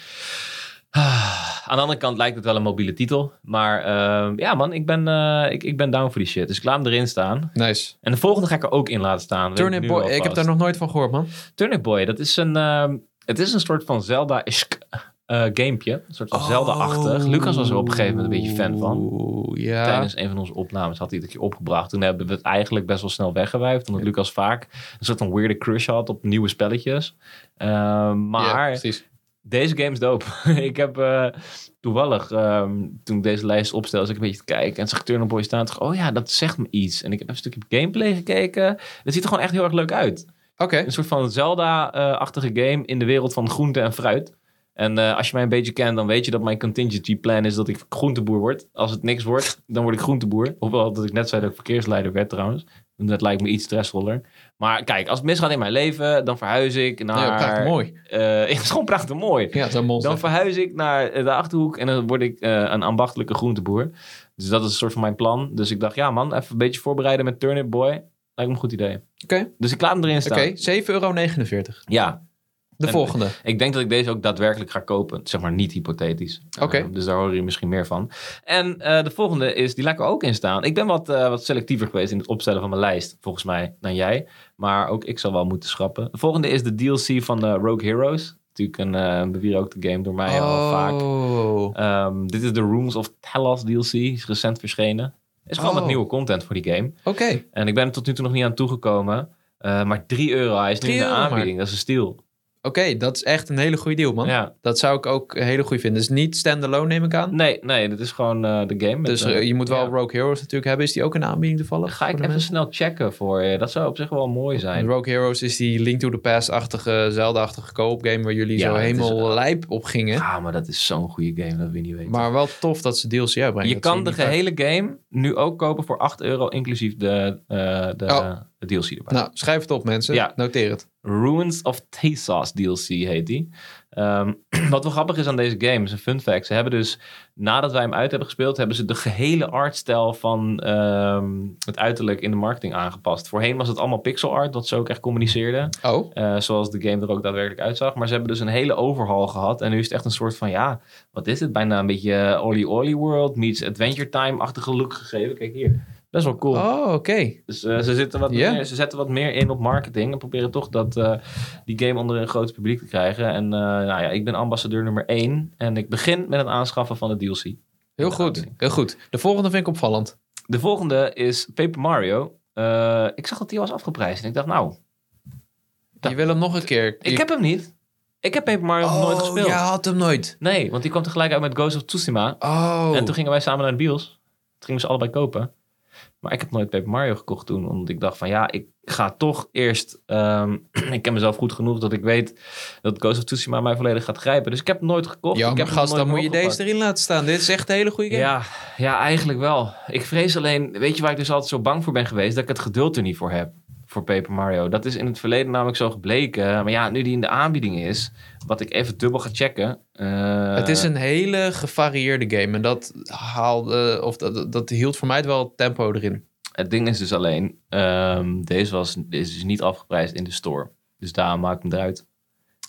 Ah, Aan de andere kant lijkt het wel een mobiele titel. Maar eh, ja man, ik ben, eh, ik, ik ben down voor die shit. Dus ik laat hem erin staan. Nice. En de volgende ga ik er ook in laten staan. Turnip Boy, ik heb daar nog nooit van gehoord, man. Turnip Boy, dat is een, ehm, het is een soort van Zelda-ish eh gamepje. Een soort van Zelda-achtig. Lucas was er op een gegeven moment een beetje fan van. Oeh, ja. Tijdens een van onze opnames had hij het een keer opgebracht. Toen hebben we het eigenlijk best wel snel weggewijfd. Omdat Lucas vaak een soort van weirde crush had op nieuwe spelletjes. Ehm, Ja, maar precies. Deze game is dope. ik heb eh, toevallig, ehm, toen ik deze lijst opstelde, zat ik een beetje te kijken. En zag ik Turner Boy staan. Dacht oh ja, dat zegt me iets. En ik heb een stukje gameplay gekeken. Het ziet er gewoon echt heel erg leuk uit. Oké. Een soort van Zelda-achtige game in de wereld van groente en fruit. En eh, als je mij een beetje kent, dan weet je dat mijn contingency plan is dat ik groenteboer word. Als het niks wordt, dan word ik groenteboer. Hoewel dat ik net zei dat ik verkeersleider werd trouwens. Dat lijkt me iets stressvoller. Maar kijk, als het misgaat in mijn leven, dan verhuis ik naar... Ja, prachtig mooi. Eh, het is gewoon prachtig mooi. Ja, zo'n monster. Dan verhuis ik naar de Achterhoek en dan word ik eh, een ambachtelijke groenteboer. Dus dat is een soort van mijn plan. Dus ik dacht, ja man, even een beetje voorbereiden met Turnip Boy. Lijkt me een goed idee. Oké. Dus ik laat hem erin staan. Oké, 7,49 euro. Ja, De En- volgende. ik denk dat ik deze ook daadwerkelijk ga kopen. Zeg maar niet hypothetisch. Oké. Eh, dus daar hoor je misschien meer van. En eh, de volgende is, die laat ik er ook in staan. Ik ben wat, eh, wat selectiever geweest in het opstellen van mijn lijst, volgens mij, dan jij. Maar ook ik zal wel moeten schrappen. De volgende is de DLC van de Rogue Heroes. Natuurlijk een uh, bewierokte game door mij al vaak. Oh. Ehm, dit is de Rooms of Talos DLC. Is recent verschenen. Is gewoon Oh. wat nieuwe content voor die game. Oké. En ik ben er tot nu toe nog niet aan toegekomen. Maar 3 euro. Hij is nu 3 in de maar. aanbieding. Dat is een steal. Oké, dat is echt een hele goede deal, man. Ja. Dat zou ik ook hele goede vinden. Dus niet standalone, neem ik aan. Nee, nee, dit is gewoon eh, de game. met, Dus eh, eh, je moet wel ja. Rogue Heroes natuurlijk hebben. Is die ook een aanbieding toevallig? Ga ik even mensen? snel checken voor je. Dat zou op zich wel mooi zijn. Rogue Heroes is die Link to the Past-achtige, Zelda-achtige co-op game waar jullie Ja, zo het is- helemaal lijp op gingen. Ah, maar dat is zo'n goede game, dat je niet weten. Maar wel tof dat ze DLC uitbrengen. je Dat kan de gehele game nu ook kopen voor 8 euro, inclusief de, de, Oh. DLC erbij. Nou, schrijf het op mensen. Ja. Noteer het. Ruins of Thesos DLC heet die. Ehm, wat wel grappig is aan deze game, is een fun fact. Ze hebben dus, nadat wij hem uit hebben gespeeld, hebben ze de gehele artstijl van ehm, het uiterlijk in de marketing aangepast. Voorheen was het allemaal pixel art, wat ze ook echt communiceerden. Oh, Eh, zoals de game er ook daadwerkelijk uitzag. Maar ze hebben dus een hele overhaul gehad. En nu is het echt een soort van, ja, wat is het? Bijna een beetje eh, Olly Olly World meets Adventure Time-achtige look gegeven. Kijk hier. Best wel cool. oh oké. Dus eh, ze, zitten wat Ja. meer, ze zetten wat meer in op marketing. En proberen toch dat, eh, die game onder een groot publiek te krijgen. En eh, nou ja, ik ben ambassadeur nummer 1. En ik begin met het aanschaffen van de DLC. Heel Ja, goed. aanbieding. Heel goed. De volgende vind ik opvallend. De volgende is Paper Mario. Ik zag dat die was afgeprijsd. En ik dacht, nou, Ja. Je wil hem nog een keer. ik heb hem niet. Ik heb Paper Mario nog nooit Oh, gespeeld. jij had hem nooit. Nee, want die kwam tegelijk uit met Ghost of Tsushima. Oh. En toen gingen wij samen naar de bios. Toen gingen we ze allebei kopen. Maar ik heb nooit Paper Mario gekocht toen. Omdat ik dacht van ja, ik ga toch eerst... ehm, ik ken mezelf goed genoeg dat ik weet dat Ghost of Tsushima mij volledig gaat grijpen. Dus ik heb nooit gekocht. Ja, ik heb gast, dan moet je deze erin laten staan. Dit is echt een hele goede game. Ja, ja, eigenlijk wel. Ik vrees alleen, weet je waar ik dus altijd zo bang voor ben geweest? Dat ik het geduld er niet voor heb. Voor Paper Mario. Dat is in het verleden namelijk zo gebleken. Maar ja, nu die in de aanbieding is, wat ik even dubbel ga checken. eh, Het is een hele gevarieerde game. En dat haalde, of dat, dat hield voor mij het wel tempo erin. Het ding is dus alleen, ehm, deze was deze is dus niet afgeprijsd in de store. Dus daar maak ik hem eruit.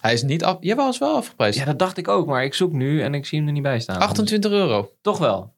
Hij is niet af. Jawel, is wel afgeprijsd. Ja, dat dacht ik ook, maar ik zoek nu en ik zie hem er niet bij staan. 28 euro. Toch wel.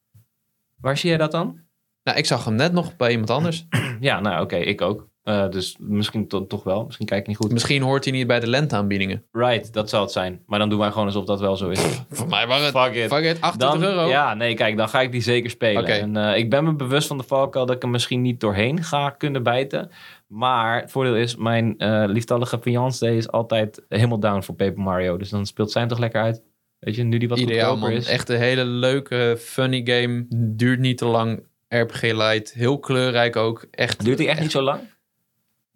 Waar zie jij dat dan? Nou, ik zag hem net nog bij iemand anders. Ja, nou oké, ik ook. Eh, dus misschien to- toch wel. Misschien kijk ik niet goed. Misschien hoort hij niet bij de lenteaanbiedingen. Right, dat zal het zijn. Maar dan doen wij gewoon alsof dat wel zo is. Voor mij was het. Fuck it. Fuck it, 28 Dan, euro. Ja, nee, kijk, dan ga ik die zeker spelen. En, eh, ik ben me bewust van de valkuil dat ik er misschien niet doorheen ga kunnen bijten. Maar het voordeel is, mijn eh, lieftallige fiancé is altijd helemaal down voor Paper Mario. Dus dan speelt zij hem toch lekker uit. Weet je, nu die wat Ideaal man. is. Echt een hele leuke, funny game. Duurt niet te lang. RPG light. Heel kleurrijk ook. Echt. Duurt die echt niet zo lang?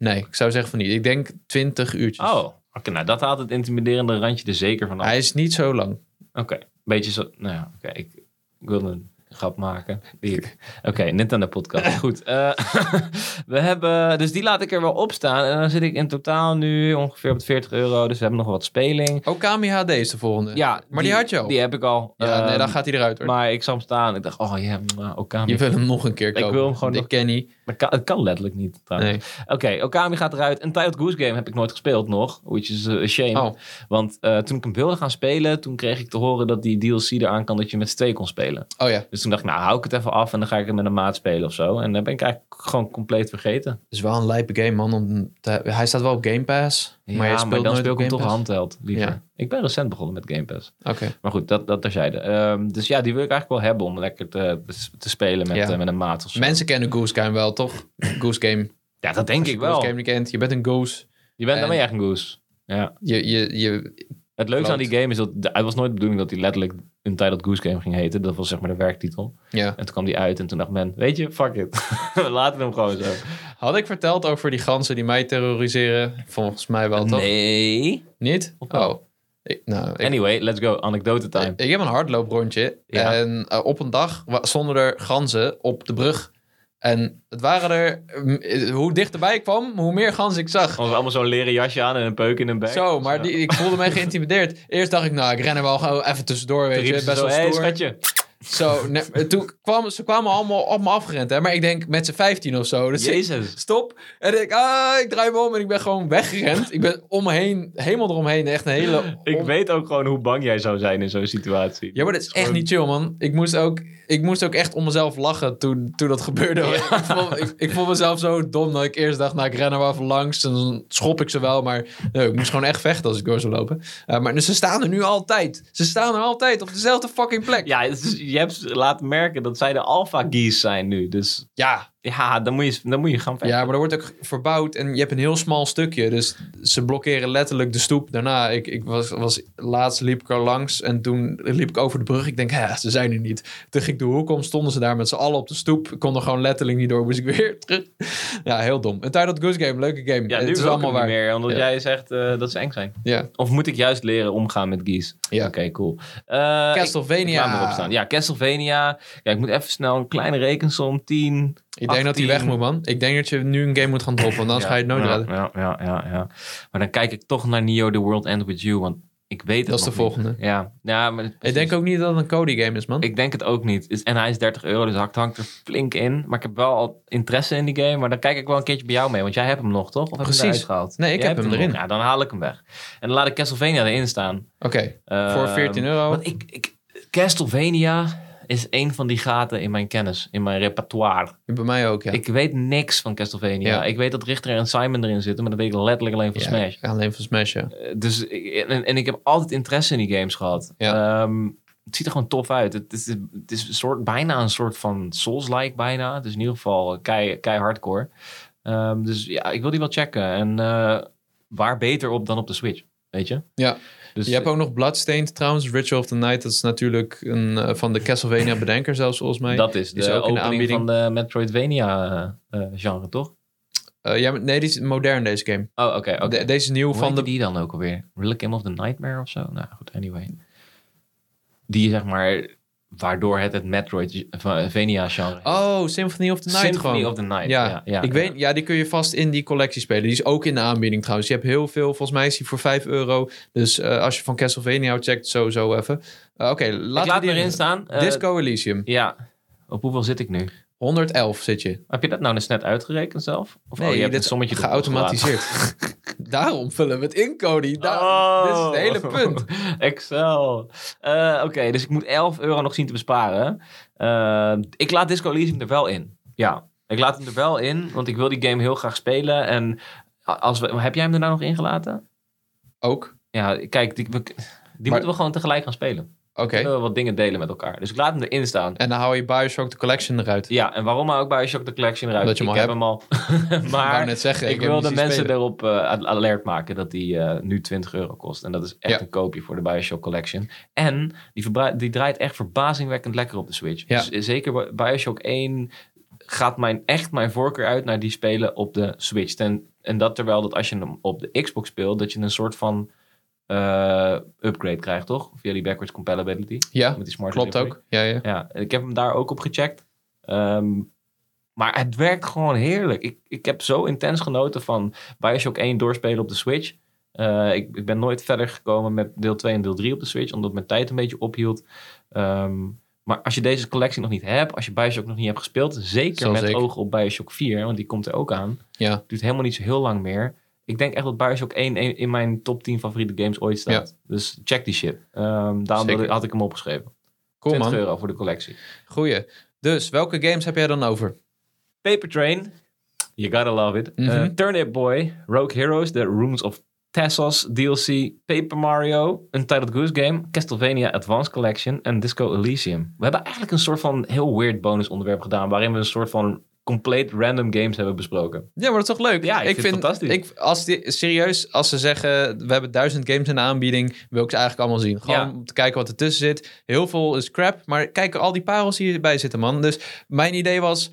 Nee, ik zou zeggen van niet. Ik denk 20 uurtjes. Oh, oké, nou dat haalt het intimiderende randje er zeker vanaf. Hij is niet zo lang. Oké, beetje zo. Nou ja, oké. ik, ik wil een grap maken. Ik- Oké, net aan de podcast. Goed. eh, we hebben. Dus die laat ik er wel op staan. En dan zit ik in totaal nu ongeveer op de 40 euro. Dus we hebben nog wat speling. Okami HD is de volgende. Ja, maar die, had je al. Die heb ik al. ja, nee, Ehm, dan gaat hij eruit hoor. Maar ik zag hem staan. Ik dacht, oh ja, yeah, Okami. je wil hem nog een keer kopen. wil hem gewoon De nog- Kenny. Maar het kan, het kan letterlijk niet. trouwens. Nee. Oké, Okami gaat eruit. Een Titled Goose Game heb ik nooit gespeeld nog. Which is a shame. Oh, Want eh, toen ik hem wilde gaan spelen, toen kreeg ik te horen dat die DLC eraan kan dat je met z'n tweeën kon spelen. oh ja. Dus toen dacht ik, nou hou ik het even af en dan ga ik het met een maat spelen of zo. En dan ben ik eigenlijk gewoon compleet vergeten. Het is wel een lijpe game man. Om te- hij staat wel op Game Pass. Ja, maar je speelt dan nooit speel ik hem toch handheld, liever. Ja. Ik ben recent begonnen met Game Pass. Oké. Maar goed, dat, dat terzijde. Ehm, dus ja, die wil ik eigenlijk wel hebben om lekker te, te spelen met, Ja. eh, met een maat of zo. Mensen kennen Goose Game wel, toch? Goose Game. ja, dat denk je ik wel. Goose Game kent. Je bent een goose. Je bent En- dan ben je echt een goose. Ja. Je, je, je, Het leuke aan die game is dat het was nooit de bedoeling dat hij letterlijk een Titled Goose Game ging heten. Dat was zeg maar de werktitel. ja. En toen kwam die uit en toen dacht men, weet je, fuck it. We laten hem gewoon zo. Had ik verteld over die ganzen die mij terroriseren? Volgens mij wel, toch? Nee. Niet? Oh. Ik, nou, ik, Anyway, let's go. Anekdote time. ik heb een hardlooprondje. Ja. En eh, op een dag stonden er ganzen op de brug. En het waren er... mm, Hoe dichterbij ik kwam, hoe meer ganzen ik zag. Hadden allemaal zo'n leren jasje aan en een peuk in een bek. Zo, maar die, ik voelde me geïntimideerd. Eerst dacht ik, nou, ik ren er wel gewoon even tussendoor, weet je. Best wel hey, stoer. schatje. Zo, nee, toen kwamen ze kwamen allemaal op me afgerend, hè. Maar ik denk met z'n 15 of zo. Dus ik- Jezus. stop. En ik, ah, ik draai me om en ik ben gewoon weggerend. Ik ben om me heen, helemaal eromheen. Echt een hele... Ik weet ook gewoon hoe bang jij zou zijn in zo'n situatie. Ja, maar dat is echt niet chill, man. Ik moest ook, ik moest ook echt om mezelf lachen toen, toen dat gebeurde. Ik, vond, ik, ik vond mezelf zo dom dat ik eerst dacht, nou, ik ren er wel even langs. En dan schop ik ze wel, maar nee, ik moest gewoon echt vechten als ik door zou lopen. Eh, maar dus ze staan er nu altijd. Ze staan er altijd op dezelfde fucking plek. Ja, je hebt laten merken dat zij de alpha geese zijn nu. Dus Ja, ja, dan moet je, dan moet je gaan vechten. Ja, maar er wordt ook verbouwd en je hebt een heel smal stukje. Dus ze blokkeren letterlijk de stoep. Daarna, ik, ik was, was, laatst liep ik er langs en toen liep ik over de brug. Ik denk, ja, ze zijn er niet. Toen ging ik de hoek om, stonden ze daar met z'n allen op de stoep. Ik kon er gewoon letterlijk niet door, moest ik weer terug. Ja, heel dom. Een Titled Goose Game, leuke game. Ja, nu het is allemaal waar. meer, omdat Ja. jij zegt eh, dat ze eng zijn. Ja. Of moet ik juist leren omgaan met geese? Ja. Oké, cool. Ik- Castlevania. Ik staan. Ja, Castlevania. Ja, ik moet even snel een kleine rekensom. 10. Ik denk dat hij 18. weg moet, man. Ik denk dat je nu een game moet gaan droppen, want anders ga je het nooit ja, redden. Ja, ja, ja, ja. Maar dan kijk ik toch naar Neo The World End With You, want ik weet het Dat is de niet. volgende. Ja, ja maar Ik denk ook niet dat het een Cody game is, man. Ik denk het ook niet. En hij is 30 euro, dus het hangt er flink in. Maar ik heb wel al interesse in die game. Maar dan kijk ik wel een keertje bij jou mee. Want jij hebt hem nog, toch? Of heb je Precies. hem eruit gehaald? Nee, ik Jij heb hem erin. Ja, dan haal ik hem weg. En dan laat ik Castlevania erin staan. Oké, voor 14 euro. Want ik, ik, Castlevania is een van die gaten in mijn kennis, in mijn repertoire. Bij mij ook, ja. Ik weet niks van Castlevania. Ja. ik weet dat Richter en Simon erin zitten, maar dat weet ik letterlijk alleen van Ja, Smash. Alleen van Smash, ja. Eh, Dus en, en ik heb altijd interesse in die games gehad. Ja. Ehm, het ziet er gewoon tof uit. Het is, het is een soort, bijna een soort van Souls-like bijna. Het is in ieder geval kei, kei hardcore. Ehm, dus ja, ik wil die wel checken. En eh, waar beter op dan op de Switch, weet je? Ja. Dus Je hebt ook nog Bloodstained trouwens. Ritual of the Night. Dat is natuurlijk een, eh, van de Castlevania bedenker zelfs volgens mij. dat is is de ook opening aanbieding. van de Metroidvania-genre, toch? Eh, ja, maar- nee, die is modern deze game. Oh, oké. oké. De- deze is nieuw Hoe van de... die dan ook alweer? Requiem of the Nightmare of zo? Nou goed, anyway. Die zeg maar, waardoor het het Metroidvania-genre. Oh, Symphony of the Night Symphony gewoon. of the Night. Ja, Ja, ja, ik weet, ja, die kun je vast in die collectie spelen. Die is ook in de aanbieding trouwens. Je hebt heel veel, volgens mij is die voor 5 euro. Dus eh, als je van Castlevania houdt, check het sowieso even. Eh, Oké, Ik laat die erin staan. Eh, Disco Elysium. Ja. Op hoeveel zit ik nu? 111 zit je. Heb je dat nou eens net uitgerekend zelf? Of oh, Nee, je hebt dit een sommetje geautomatiseerd. Daarom vullen we het in, Cody. Daar, Oh. Dit is het hele punt. Excel. Eh, Oké, dus ik moet 11 euro nog zien te besparen. Eh, ik laat Disco Elysium er wel in. Ja, ik laat hem er wel in, want ik wil die game heel graag spelen. En als we, heb jij hem er nou nog ingelaten? Ook. Ja, kijk, die, die moeten we gewoon tegelijk gaan spelen. Oké. We wat dingen delen met elkaar. Dus ik laat hem erin staan. En dan hou je Bioshock de Collection eruit. Ja, en waarom hou ik Bioshock the Collection eruit? Omdat je hem ik heb hem al. Ik maar net zeggen. ik hem wil de mensen spelen. erop eh, alert maken dat die eh, nu 20 euro kost. En dat is echt Ja. een koopje voor de Bioshock Collection. En die, die draait echt verbazingwekkend lekker op de Switch. Ja. Dus zeker Bi- Bioshock 1 gaat mijn, echt mijn voorkeur uit naar die spelen op de Switch. Ten, en dat terwijl dat als je hem op de Xbox speelt, dat je een soort van eh, upgrade krijgt, toch? Via die backwards compatibility. Ja, Met die smart klopt delivery. ook. Ja, ja. Ja, ik heb hem daar ook op gecheckt. Ehm, maar het werkt gewoon heerlijk. Ik, ik heb zo intens genoten van Bioshock 1 doorspelen op de Switch. Eh, ik, ik ben nooit verder gekomen met deel 2 en deel 3 op de Switch, omdat mijn tijd een beetje ophield. Ehm, maar als je deze collectie nog niet hebt, als je Bioshock nog niet hebt gespeeld, zeker Zal met zeker. oog op Bioshock 4, want die komt er ook aan. Ja. Duurt helemaal niet zo heel lang meer. Ik denk echt dat Bioshock 1 een- in mijn top 10 favoriete games ooit staat. Dus check die shit. Ehm, daarom Zeker. had ik hem opgeschreven. Cool 20 man. euro voor de collectie. Goeie. Dus, welke games heb jij dan over? Paper Train. You gotta love it. Mhm. Uh, Turnip Boy. Rogue Heroes. The Rooms of Tassos DLC. Paper Mario. Untitled Goose Game. Castlevania Advanced Collection. En Disco Elysium. We hebben eigenlijk een soort van heel weird bonus onderwerp gedaan. Waarin we een soort van compleet random games hebben besproken. Ja, maar dat is toch leuk? Ja, ik vind het fantastisch. Ik, als die, serieus, als ze zeggen, we hebben duizend games in de aanbieding, wil ik ze eigenlijk allemaal zien. Gewoon Ja. om te kijken wat ertussen zit. Heel veel is crap, maar kijk al die parels die erbij zitten, man. Dus mijn idee was,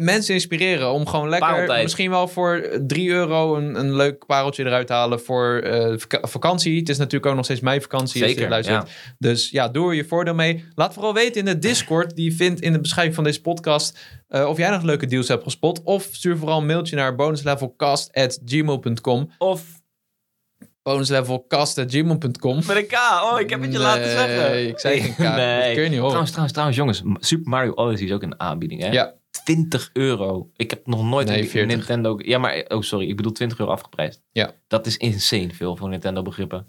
mensen inspireren om gewoon lekker, Pareltijd. misschien wel voor 3 euro een, een leuk pareltje eruit te halen voor eh, vaka- vakantie. Het is natuurlijk ook nog steeds mijn vakantie. als je Zeker, luistert. Dus ja, doe er je voordeel mee. Laat vooral weten in de Discord, die je vindt in de beschrijving van deze podcast, eh, of jij nog leuke deals hebt gespot. Of stuur vooral een mailtje naar bonuslevelcast.gmail.com. Of bonuslevelcast.gmail.com. met een K. Oh, ik heb het je laten zeggen. Nee, ik zei geen K. Dat Nee. kun je niet horen. Trouwens, trouwens, trouwens, jongens. Super Mario Odyssey is ook een aanbieding, hè? Ja. 20 euro. Ik heb nog nooit Nee, een 40. Nintendo... Ja, maar... Oh, sorry. Ik bedoel 20 euro afgeprijsd. Ja. Dat is insane veel voor Nintendo begrippen.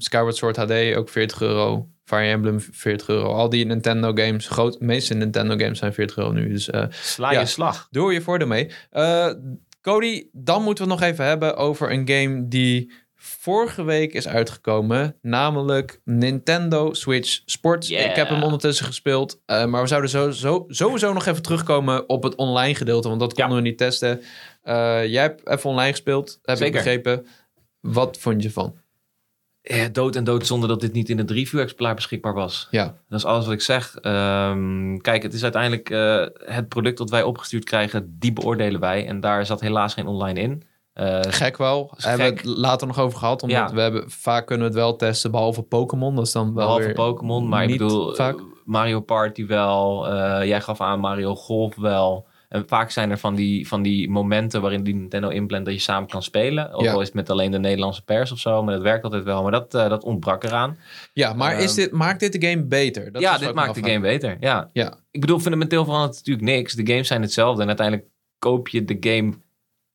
Skyward Sword HD ook 40 euro. Fire Emblem 40 euro. Al die Nintendo games, groot, de meeste Nintendo games zijn 40 euro nu. Dus eh, Sla Ja. je slag. doe je voordeel mee. Eh, Cody, dan moeten we het nog even hebben over een game die vorige week is uitgekomen. Namelijk Nintendo Switch Sports. Yeah. Ik heb hem ondertussen gespeeld. eh, maar we zouden sowieso, sowieso nog even terugkomen op het online gedeelte. Want dat konden we niet testen. Eh, jij hebt even online gespeeld, heb Zeker. ik begrepen. Wat vond je van? Ja, dood en dood zonder dat dit niet in het review-exemplaar beschikbaar was. Ja, Dat is alles wat ik zeg. Ehm, kijk, het is uiteindelijk eh, het product dat wij opgestuurd krijgen, die beoordelen wij. En daar zat helaas geen online in. Eh, gek wel. Daar hebben we gek. het later nog over gehad. Omdat Ja. we hebben, vaak kunnen we het wel testen, behalve Pokémon. Dat is dan wel Behalve Pokémon, maar ik bedoel vaak. eh, Mario Party wel. eh, jij gaf aan Mario Golf wel. En vaak zijn er van die, van die momenten waarin die Nintendo inplant dat je samen kan spelen. Ook Ja. al is het met alleen de Nederlandse pers of zo. Maar dat werkt altijd wel. Maar dat, dat ontbrak eraan. Ja, maar is Ehm, dit, maakt dit de game beter? Dat ja, dit maakt de game beter. Ja. Ja. Ik bedoel, fundamenteel verandert het natuurlijk niks. De games zijn hetzelfde. En uiteindelijk koop je de game,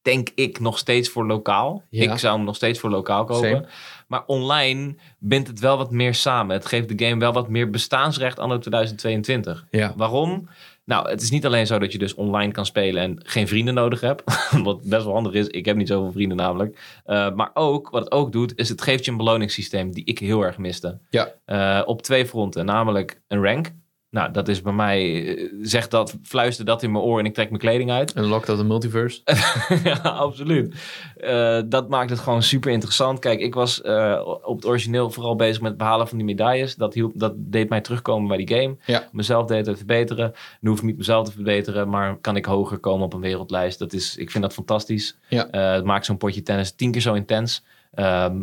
denk ik, nog steeds voor lokaal. Ja. Ik zou hem nog steeds voor lokaal kopen. Same. Maar online bindt het wel wat meer samen. Het geeft de game wel wat meer bestaansrecht anno 2022. Ja. Waarom? Nou, het is niet alleen zo dat je dus online kan spelen en geen vrienden nodig hebt. Wat best wel handig is. Ik heb niet zoveel vrienden namelijk. Uh, maar ook, wat het ook doet, is het geeft je een beloningssysteem die ik heel erg miste. Ja. Uh, op twee fronten. Namelijk een rank. Nou, dat is bij mij, eh, zegt dat, fluister dat in mijn oor en ik trek mijn kleding uit. En lokt dat de multiverse. ja, absoluut. Eh, dat maakt het gewoon super interessant. Kijk, ik was eh, op het origineel vooral bezig met het behalen van die medailles. Dat, hielp, dat deed mij terugkomen bij die game. Ja. Mezelf deed het verbeteren. Nu hoef ik niet mezelf te verbeteren, maar kan ik hoger komen op een wereldlijst. Dat is, ik vind dat fantastisch. Ja. Het maakt zo'n potje tennis tien keer zo intens. Ehm,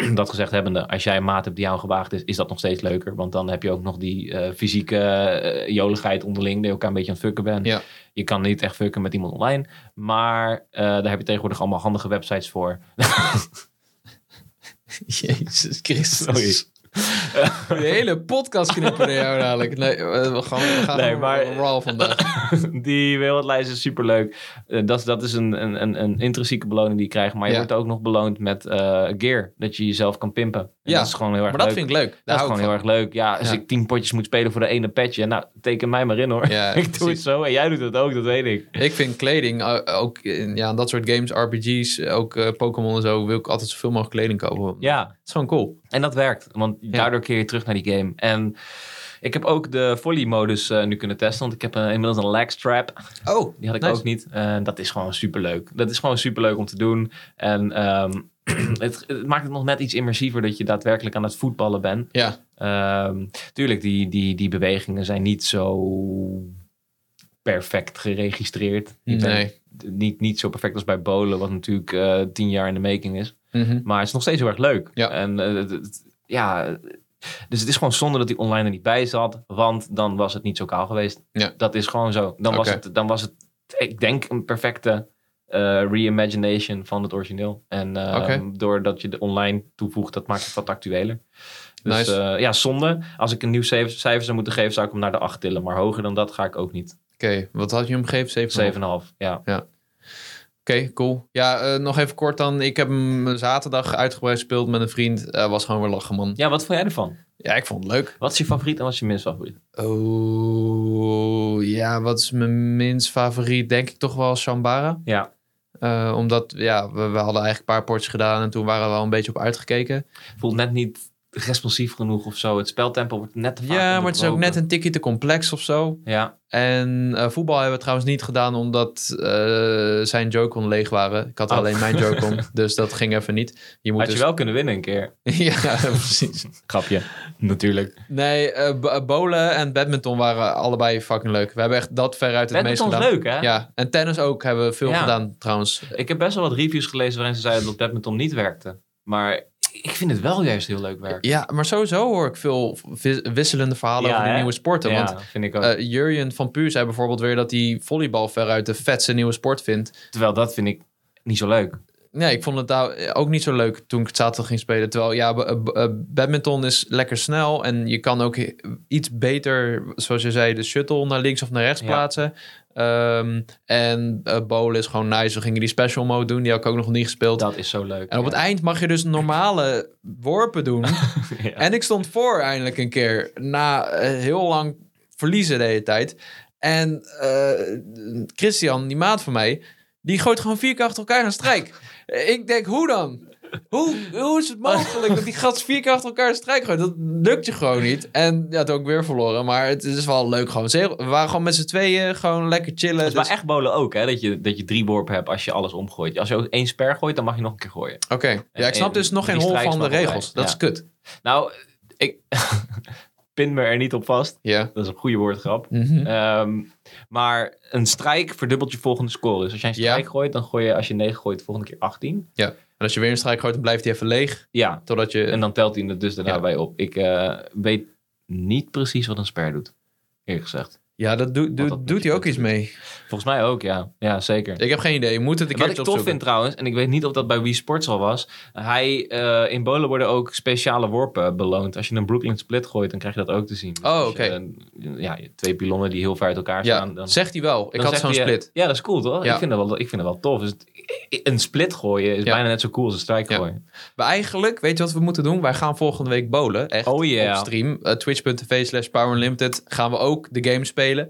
dat gezegd hebbende, als jij een maat hebt die jou gewaagd is, is dat nog steeds leuker. Want dan heb je ook nog die eh, fysieke eh, joligheid onderling, dat je elkaar een beetje aan het fucken bent. Ja. Je kan niet echt fucken met iemand online. Maar eh, daar heb je tegenwoordig allemaal handige websites voor. Jezus Christus. Sorry. De hele podcast knippen naar jou dadelijk. Nee, we gaan, we gaan Nee, maar- raw vandaag. die wereldlijst is superleuk. Eh, dat, is- dat is een, een, een, een intrinsieke beloning die je krijgt. Maar je Ja. wordt ook nog beloond met eh, gear. Dat je jezelf kan pimpen. En Ja, dat is gewoon heel erg Maar dat leuk. vind ik leuk. dat is gewoon heel erg leuk. Ja, als Ja. ik tien potjes moet spelen voor de ene petje. Nou, teken mij maar in hoor. Ja, ik doe het zo. En jij doet het ook, dat weet ik. Ik vind kleding, eh, ook in ja, dat soort games, RPG's, ook eh, Pokémon en zo, wil ik altijd zoveel mogelijk kleding kopen. Ja, Het is gewoon cool. En dat werkt, want daardoor keer je terug naar die game. En ik heb ook de volley-modus eh, nu kunnen testen, want ik heb eh, inmiddels een lag strap. Oh, Die had ik Nice. ook niet. En dat is gewoon superleuk. Dat is gewoon superleuk om te doen. En ehm, het, het maakt het nog net iets immersiever dat je daadwerkelijk aan het voetballen bent. Ja, Ehm, tuurlijk, die, die, die bewegingen zijn niet zo perfect geregistreerd. Nee. Niet, niet zo perfect als bij bowlen, wat natuurlijk tien jaar in de making is. Mhm. Maar het is nog steeds heel erg leuk. Ja. En het- het- ja, dus het is gewoon zonde dat die online er niet bij zat, want dan was het niet zo kaal geweest. Ja. Dat is gewoon zo. Dan, was het, dan was het, ik denk, een perfecte eh reimagination van het origineel. En eh, Oké. doordat je de online toevoegt, dat maakt het wat actueler. Dus Nice. eh, ja, zonde. Als ik een nieuw cijfer, cijfer zou moeten geven, zou ik hem naar de 8 tillen. Maar hoger dan dat ga ik ook niet. Oké, wat had je hem gegeven? 7,5? 7,5. Ja. Oké, cool. Ja, eh, nog even kort dan. Ik heb hem zaterdag uitgebreid gespeeld met een vriend. Eh, was gewoon weer lachen, man. ja, wat vond jij ervan? Ja, ik vond het leuk. Wat is je favoriet en wat is je minst favoriet? Oh, ja, wat is mijn minst favoriet? Denk ik toch wel Shambara. Ja. Eh, omdat, ja, we, we hadden eigenlijk een paar potjes gedaan en toen waren we wel een beetje op uitgekeken. voelt net niet responsief genoeg of zo. Het speltempo wordt net te vaak Ja, maar het is ook net een tikje te complex of zo. Ja, En eh, voetbal hebben we trouwens niet gedaan omdat eh, zijn Joy-Con leeg waren. Ik had Oh. alleen mijn Joy-Con, dus dat ging even niet. Je moet had dus... je wel kunnen winnen een keer. ja, precies. Grapje, natuurlijk. Nee, eh, b- bowlen en badminton waren allebei fucking leuk. We hebben echt dat veruit het meest Badminton gedaan. leuk, hè? Ja, en tennis ook hebben we veel Ja. gedaan trouwens. Ik heb best wel wat reviews gelezen waarin ze zeiden dat badminton niet werkte. Maar ik vind het wel juist heel leuk werken. Ja, maar sowieso hoor ik veel wisselende verhalen Ja, over de hè? nieuwe sporten. Ja, Want vind ik ook. eh Jurjen van Puur zei bijvoorbeeld weer dat hij volleybal veruit de vetste nieuwe sport vindt. Terwijl dat vind ik niet zo leuk. Nee, ik vond het nou ook niet zo leuk toen ik het zaterdag ging spelen. Terwijl, ja, eh, badminton is lekker snel en je kan ook iets beter, zoals je zei, de shuttle naar links of naar rechts Ja. plaatsen. Ehm, en bowlen is gewoon nice. We gingen die special mode doen, die had ik ook nog niet gespeeld. Dat is zo leuk. En op het eind mag je dus normale worpen doen. Ja. En ik stond voor eindelijk een keer. Na eh, heel lang verliezen de hele tijd. En Christian, die maat van mij, die gooit gewoon vier keer achter elkaar een strijk. Ik denk, hoe dan? Hoe, hoe is het mogelijk dat die gast vier keer achter elkaar strijk gooit? Dat lukt je gewoon niet. En ja, toen ook weer verloren. Maar het is wel leuk gewoon. We waren gewoon met z'n tweeën gewoon lekker chillen. Dat is Dus- bij echt bowlen ook, hè? Dat je, dat je drie worpen hebt als je alles omgooit. Als je ook één sper gooit, dan mag je nog een keer gooien. Oké, ja, ik snap En dus nog geen hol van de regels. Dat Ja. is kut. Nou, ik pin me er niet op vast. Ja. Dat is een goede woordgrap. Mhm. Ehm, maar een strijk verdubbelt je volgende score. Dus als jij een strijk Ja. gooit, dan gooi je als je 9 gooit de volgende keer 18. En als je weer een strijk gooit, dan blijft hij even leeg. Ja, Totdat je... en dan telt hij er dus daarna Ja. bij op. Ik eh, weet niet precies wat een sper doet. Eerlijk gezegd. Ja, dat doet doet- dat doet hij ook iets mee. Volgens mij ook, ja. Ja, zeker. Ik heb geen idee. Je moet het een Wat keer ik tof opzoeken. vind trouwens, en ik weet niet of dat bij Wii Sports al was. Hij, eh, in Bolen worden ook speciale worpen beloond. Als je een Brooklyn Split gooit, dan krijg je dat ook te zien. Dus Oh, oké. ja, twee pilonnen die heel ver uit elkaar Ja, staan. Dan, zegt hij wel. Ik had zo'n split. Ja, dat is cool toch? Ja. Ik, vind dat wel, ik vind dat wel tof. Dus het- een split gooien is Ja. bijna net zo cool als een strijk Ja. gooien. Maar eigenlijk, weet je wat we moeten doen? Wij gaan volgende week bowlen. Echt Oh, yeah. op stream. Eh, Twitch.tv slash Power Unlimited gaan we ook de game spelen.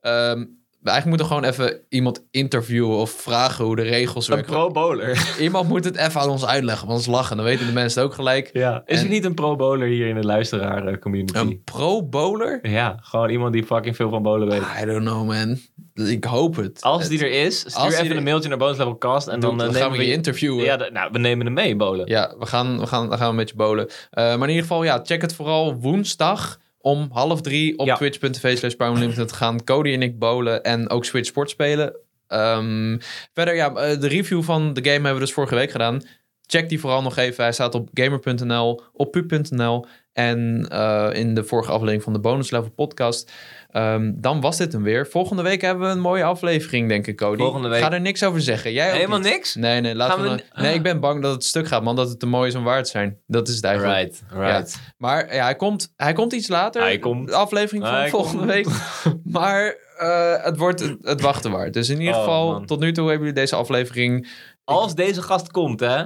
Ehm, Eigenlijk moeten we gewoon even iemand interviewen of vragen hoe de regels Een werken. pro-bowler. Iemand moet het even aan ons uitleggen, want ons lachen. Dan weten de mensen het ook gelijk. Ja. Is er niet een pro-bowler hier in de luisteraar-community? Een pro-bowler? Ja, gewoon iemand die fucking veel van bowlen weet. I don't know, man. Ik hoop het. Als die er is, stuur Als even een mailtje naar Level Cast en dan, dan, eh, gaan we je interviewen. Ja, nou, we nemen hem mee, bolen. Ja, we gaan, we gaan, we gaan met je bolen. Eh, maar in ieder geval, ja, check het vooral woensdag om half drie op Ja. twitch.tv slash Unlimited gaan Cody en ik bolen en ook Switch Sport spelen. Ehm, verder, ja, eh, de review van de game hebben we dus vorige week gedaan. Check die vooral nog even. Hij staat op gamer.nl, op pub.nl en eh, in de vorige aflevering van de Bonus Level podcast. Ehm, dan was dit hem weer. Volgende week hebben we een mooie aflevering, denk ik, Cody. Volgende week- Ga er niks over zeggen. Jij Helemaal niet. niks? Nee, nee, laten we, nee, ik ben bang dat het stuk gaat, man. Dat het te mooi is om waar te zijn. Dat is het eigenlijk. Right, right. Maar ja, hij komt, hij komt iets later. Hij komt. De aflevering van Hij volgende komt. week. maar eh, het wordt het, het wachten waard. Dus in ieder Oh, geval, man. tot nu toe hebben jullie deze aflevering... Als deze gast komt, hè,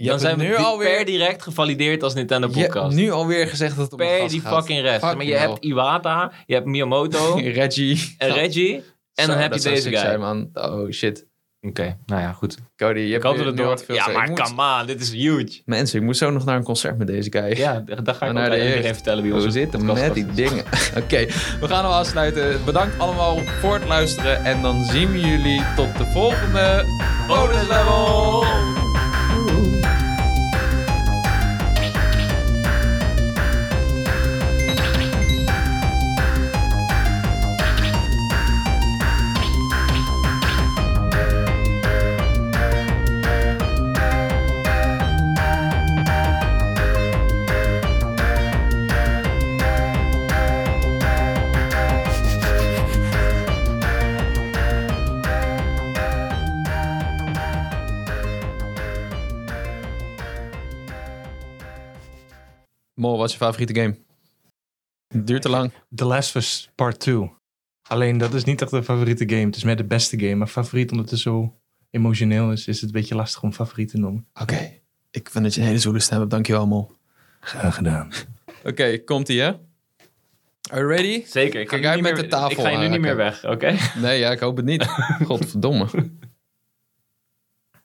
Je dan zijn we nu alweer, per direct gevalideerd als Nintendo je Podcast. nu alweer gezegd dat het om per die gaat. fucking rest. Maar je hell. hebt Iwata, je hebt Miyamoto Reggie. en Reggie. En Zo, dan heb je deze guy. zijn, man. Oh, shit. Oké, nou ja, goed. Cody, je Ik hebt het door... veel Ja, maar moet- come on, dit is huge. Mensen, ik moet zo nog naar een concert met deze guy. Ja, daar ga ik naar de iedereen vertellen wie Hoe onze zit het podcast met die dingen? Oké, we gaan hem afsluiten. Bedankt allemaal voor het luisteren. En dan zien we jullie tot de volgende Bonus level! Wat is je favoriete game? Duurt te lang. The Last of Us Part 2. Alleen dat is niet echt een favoriete game. Het is meer de beste game. Maar favoriet omdat het zo emotioneel is, is het een beetje lastig om favoriet te noemen. Oké. Ik vind dat je een hele zoele stem hebt. Dankjewel, Mo. Graag gedaan. Oké, komt-ie, hè? Are you ready? Zeker, ik ga, Kijk nu uit niet met meer, de tafel ik ga je nu niet meer weg, oké? Nee, ja, ik hoop het niet. Godverdomme.